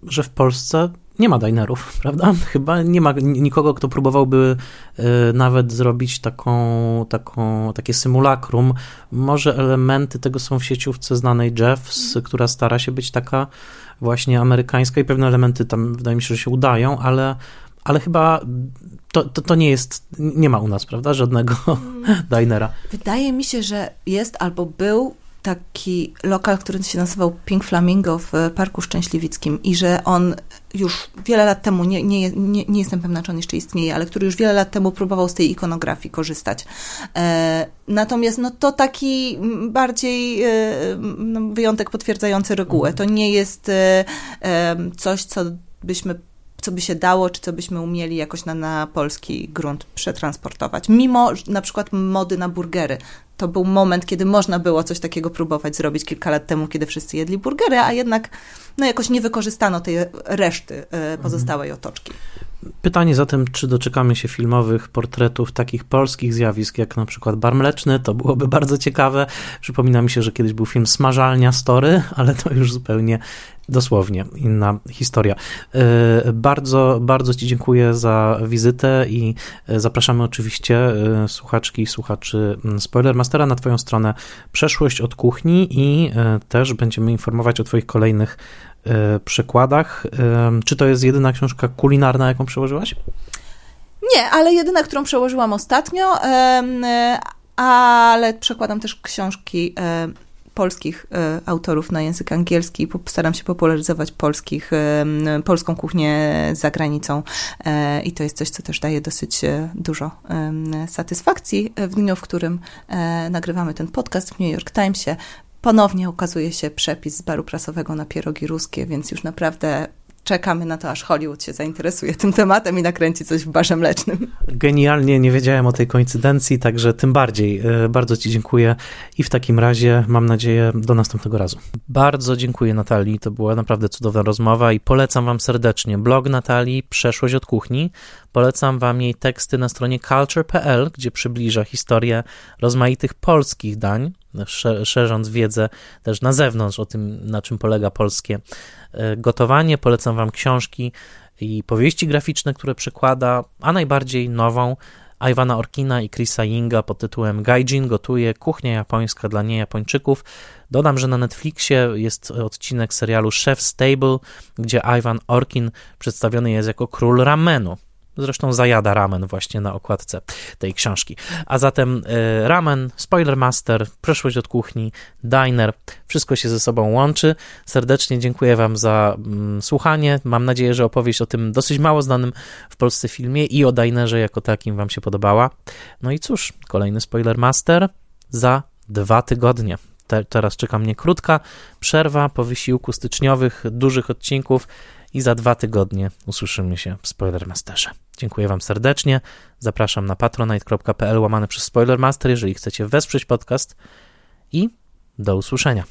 że w Polsce nie ma dinerów, prawda? <laughs> Chyba nie ma nikogo, kto próbowałby e, nawet zrobić taką, taką, takie symulakrum. Może elementy tego są w sieciówce znanej Jeffs, która stara się być taka właśnie amerykańska i pewne elementy tam wydaje mi się, że się udają, ale ale chyba to, to, to, nie jest, nie ma u nas, prawda, żadnego mm. <laughs> dinera. Wydaje mi się, że jest albo był taki lokal, który się nazywał Pink Flamingo w Parku Szczęśliwickim i że on już wiele lat temu, nie, nie, nie, nie jestem pewna, czy on jeszcze istnieje, ale który już wiele lat temu próbował z tej ikonografii korzystać. E, natomiast no, to taki bardziej e, no, wyjątek potwierdzający regułę. To nie jest e, e coś, co byśmy co by się dało, czy co byśmy umieli jakoś na, na polski grunt przetransportować. Mimo na przykład mody na burgery. To był moment, kiedy można było coś takiego próbować zrobić kilka lat temu, kiedy wszyscy jedli burgery, a jednak no, jakoś nie wykorzystano tej reszty e, pozostałej otoczki. Pytanie zatem, czy doczekamy się filmowych portretów takich polskich zjawisk, jak na przykład Bar Mleczny, to byłoby bardzo ciekawe. Przypomina mi się, że kiedyś był film Smażalnia Story, ale to już zupełnie dosłownie inna historia. E, bardzo, bardzo Ci dziękuję za wizytę i e, zapraszamy oczywiście e, słuchaczki i słuchaczy mm, Spoilermastera na Twoją stronę Przeszłość od kuchni i też będziemy informować o Twoich kolejnych przykładach. Czy to jest jedyna książka kulinarna, jaką przełożyłaś? Nie, ale jedyna, którą przełożyłam ostatnio, ale przekładam też książki polskich e, autorów na język angielski. Staram się popularyzować polskich, e, polską kuchnię za granicą e, i to jest coś, co też daje dosyć dużo satysfakcji. W dniu, w którym nagrywamy ten podcast w New York Timesie, ponownie ukazuje się przepis z baru prasowego na pierogi ruskie, więc już naprawdę czekamy na to, aż Hollywood się zainteresuje tym tematem i nakręci coś w barze mlecznym. Genialnie, nie wiedziałem o tej koincydencji, także tym bardziej. E, bardzo Ci dziękuję i w takim razie mam nadzieję do następnego razu. Bardzo dziękuję Natalii, to była naprawdę cudowna rozmowa i polecam Wam serdecznie blog Natalii Przeszłość od kuchni. Polecam Wam jej teksty na stronie culture.pl, gdzie przybliża historię rozmaitych polskich dań, szerząc wiedzę też na zewnątrz o tym, na czym polega polskie e, gotowanie. Polecam Wam książki i powieści graficzne, które przekłada, a najbardziej nową Iwana Orkina i Chrisa Yinga pod tytułem Gaijin gotuje kuchnia japońska dla niejapończyków. Dodam, że na Netflixie jest odcinek serialu Chef Stable, gdzie Iwan Orkin przedstawiony jest jako król ramenu. Zresztą zajada ramen właśnie na okładce tej książki. A zatem y, ramen, Spoilermaster, Przeszłość od kuchni, Diner, wszystko się ze sobą łączy. Serdecznie dziękuję Wam za mm, słuchanie. Mam nadzieję, że opowieść o tym dosyć mało znanym w Polsce filmie i o Dinerze jako takim Wam się podobała. No i cóż, kolejny Spoilermaster za dwa tygodnie. Te, teraz czeka mnie krótka przerwa po wysiłku styczniowych, dużych odcinków i za dwa tygodnie usłyszymy się w Spoilermasterze. Dziękuję Wam serdecznie. Zapraszam na patronite.pl łamane przez Spoilermaster, jeżeli chcecie wesprzeć podcast i do usłyszenia.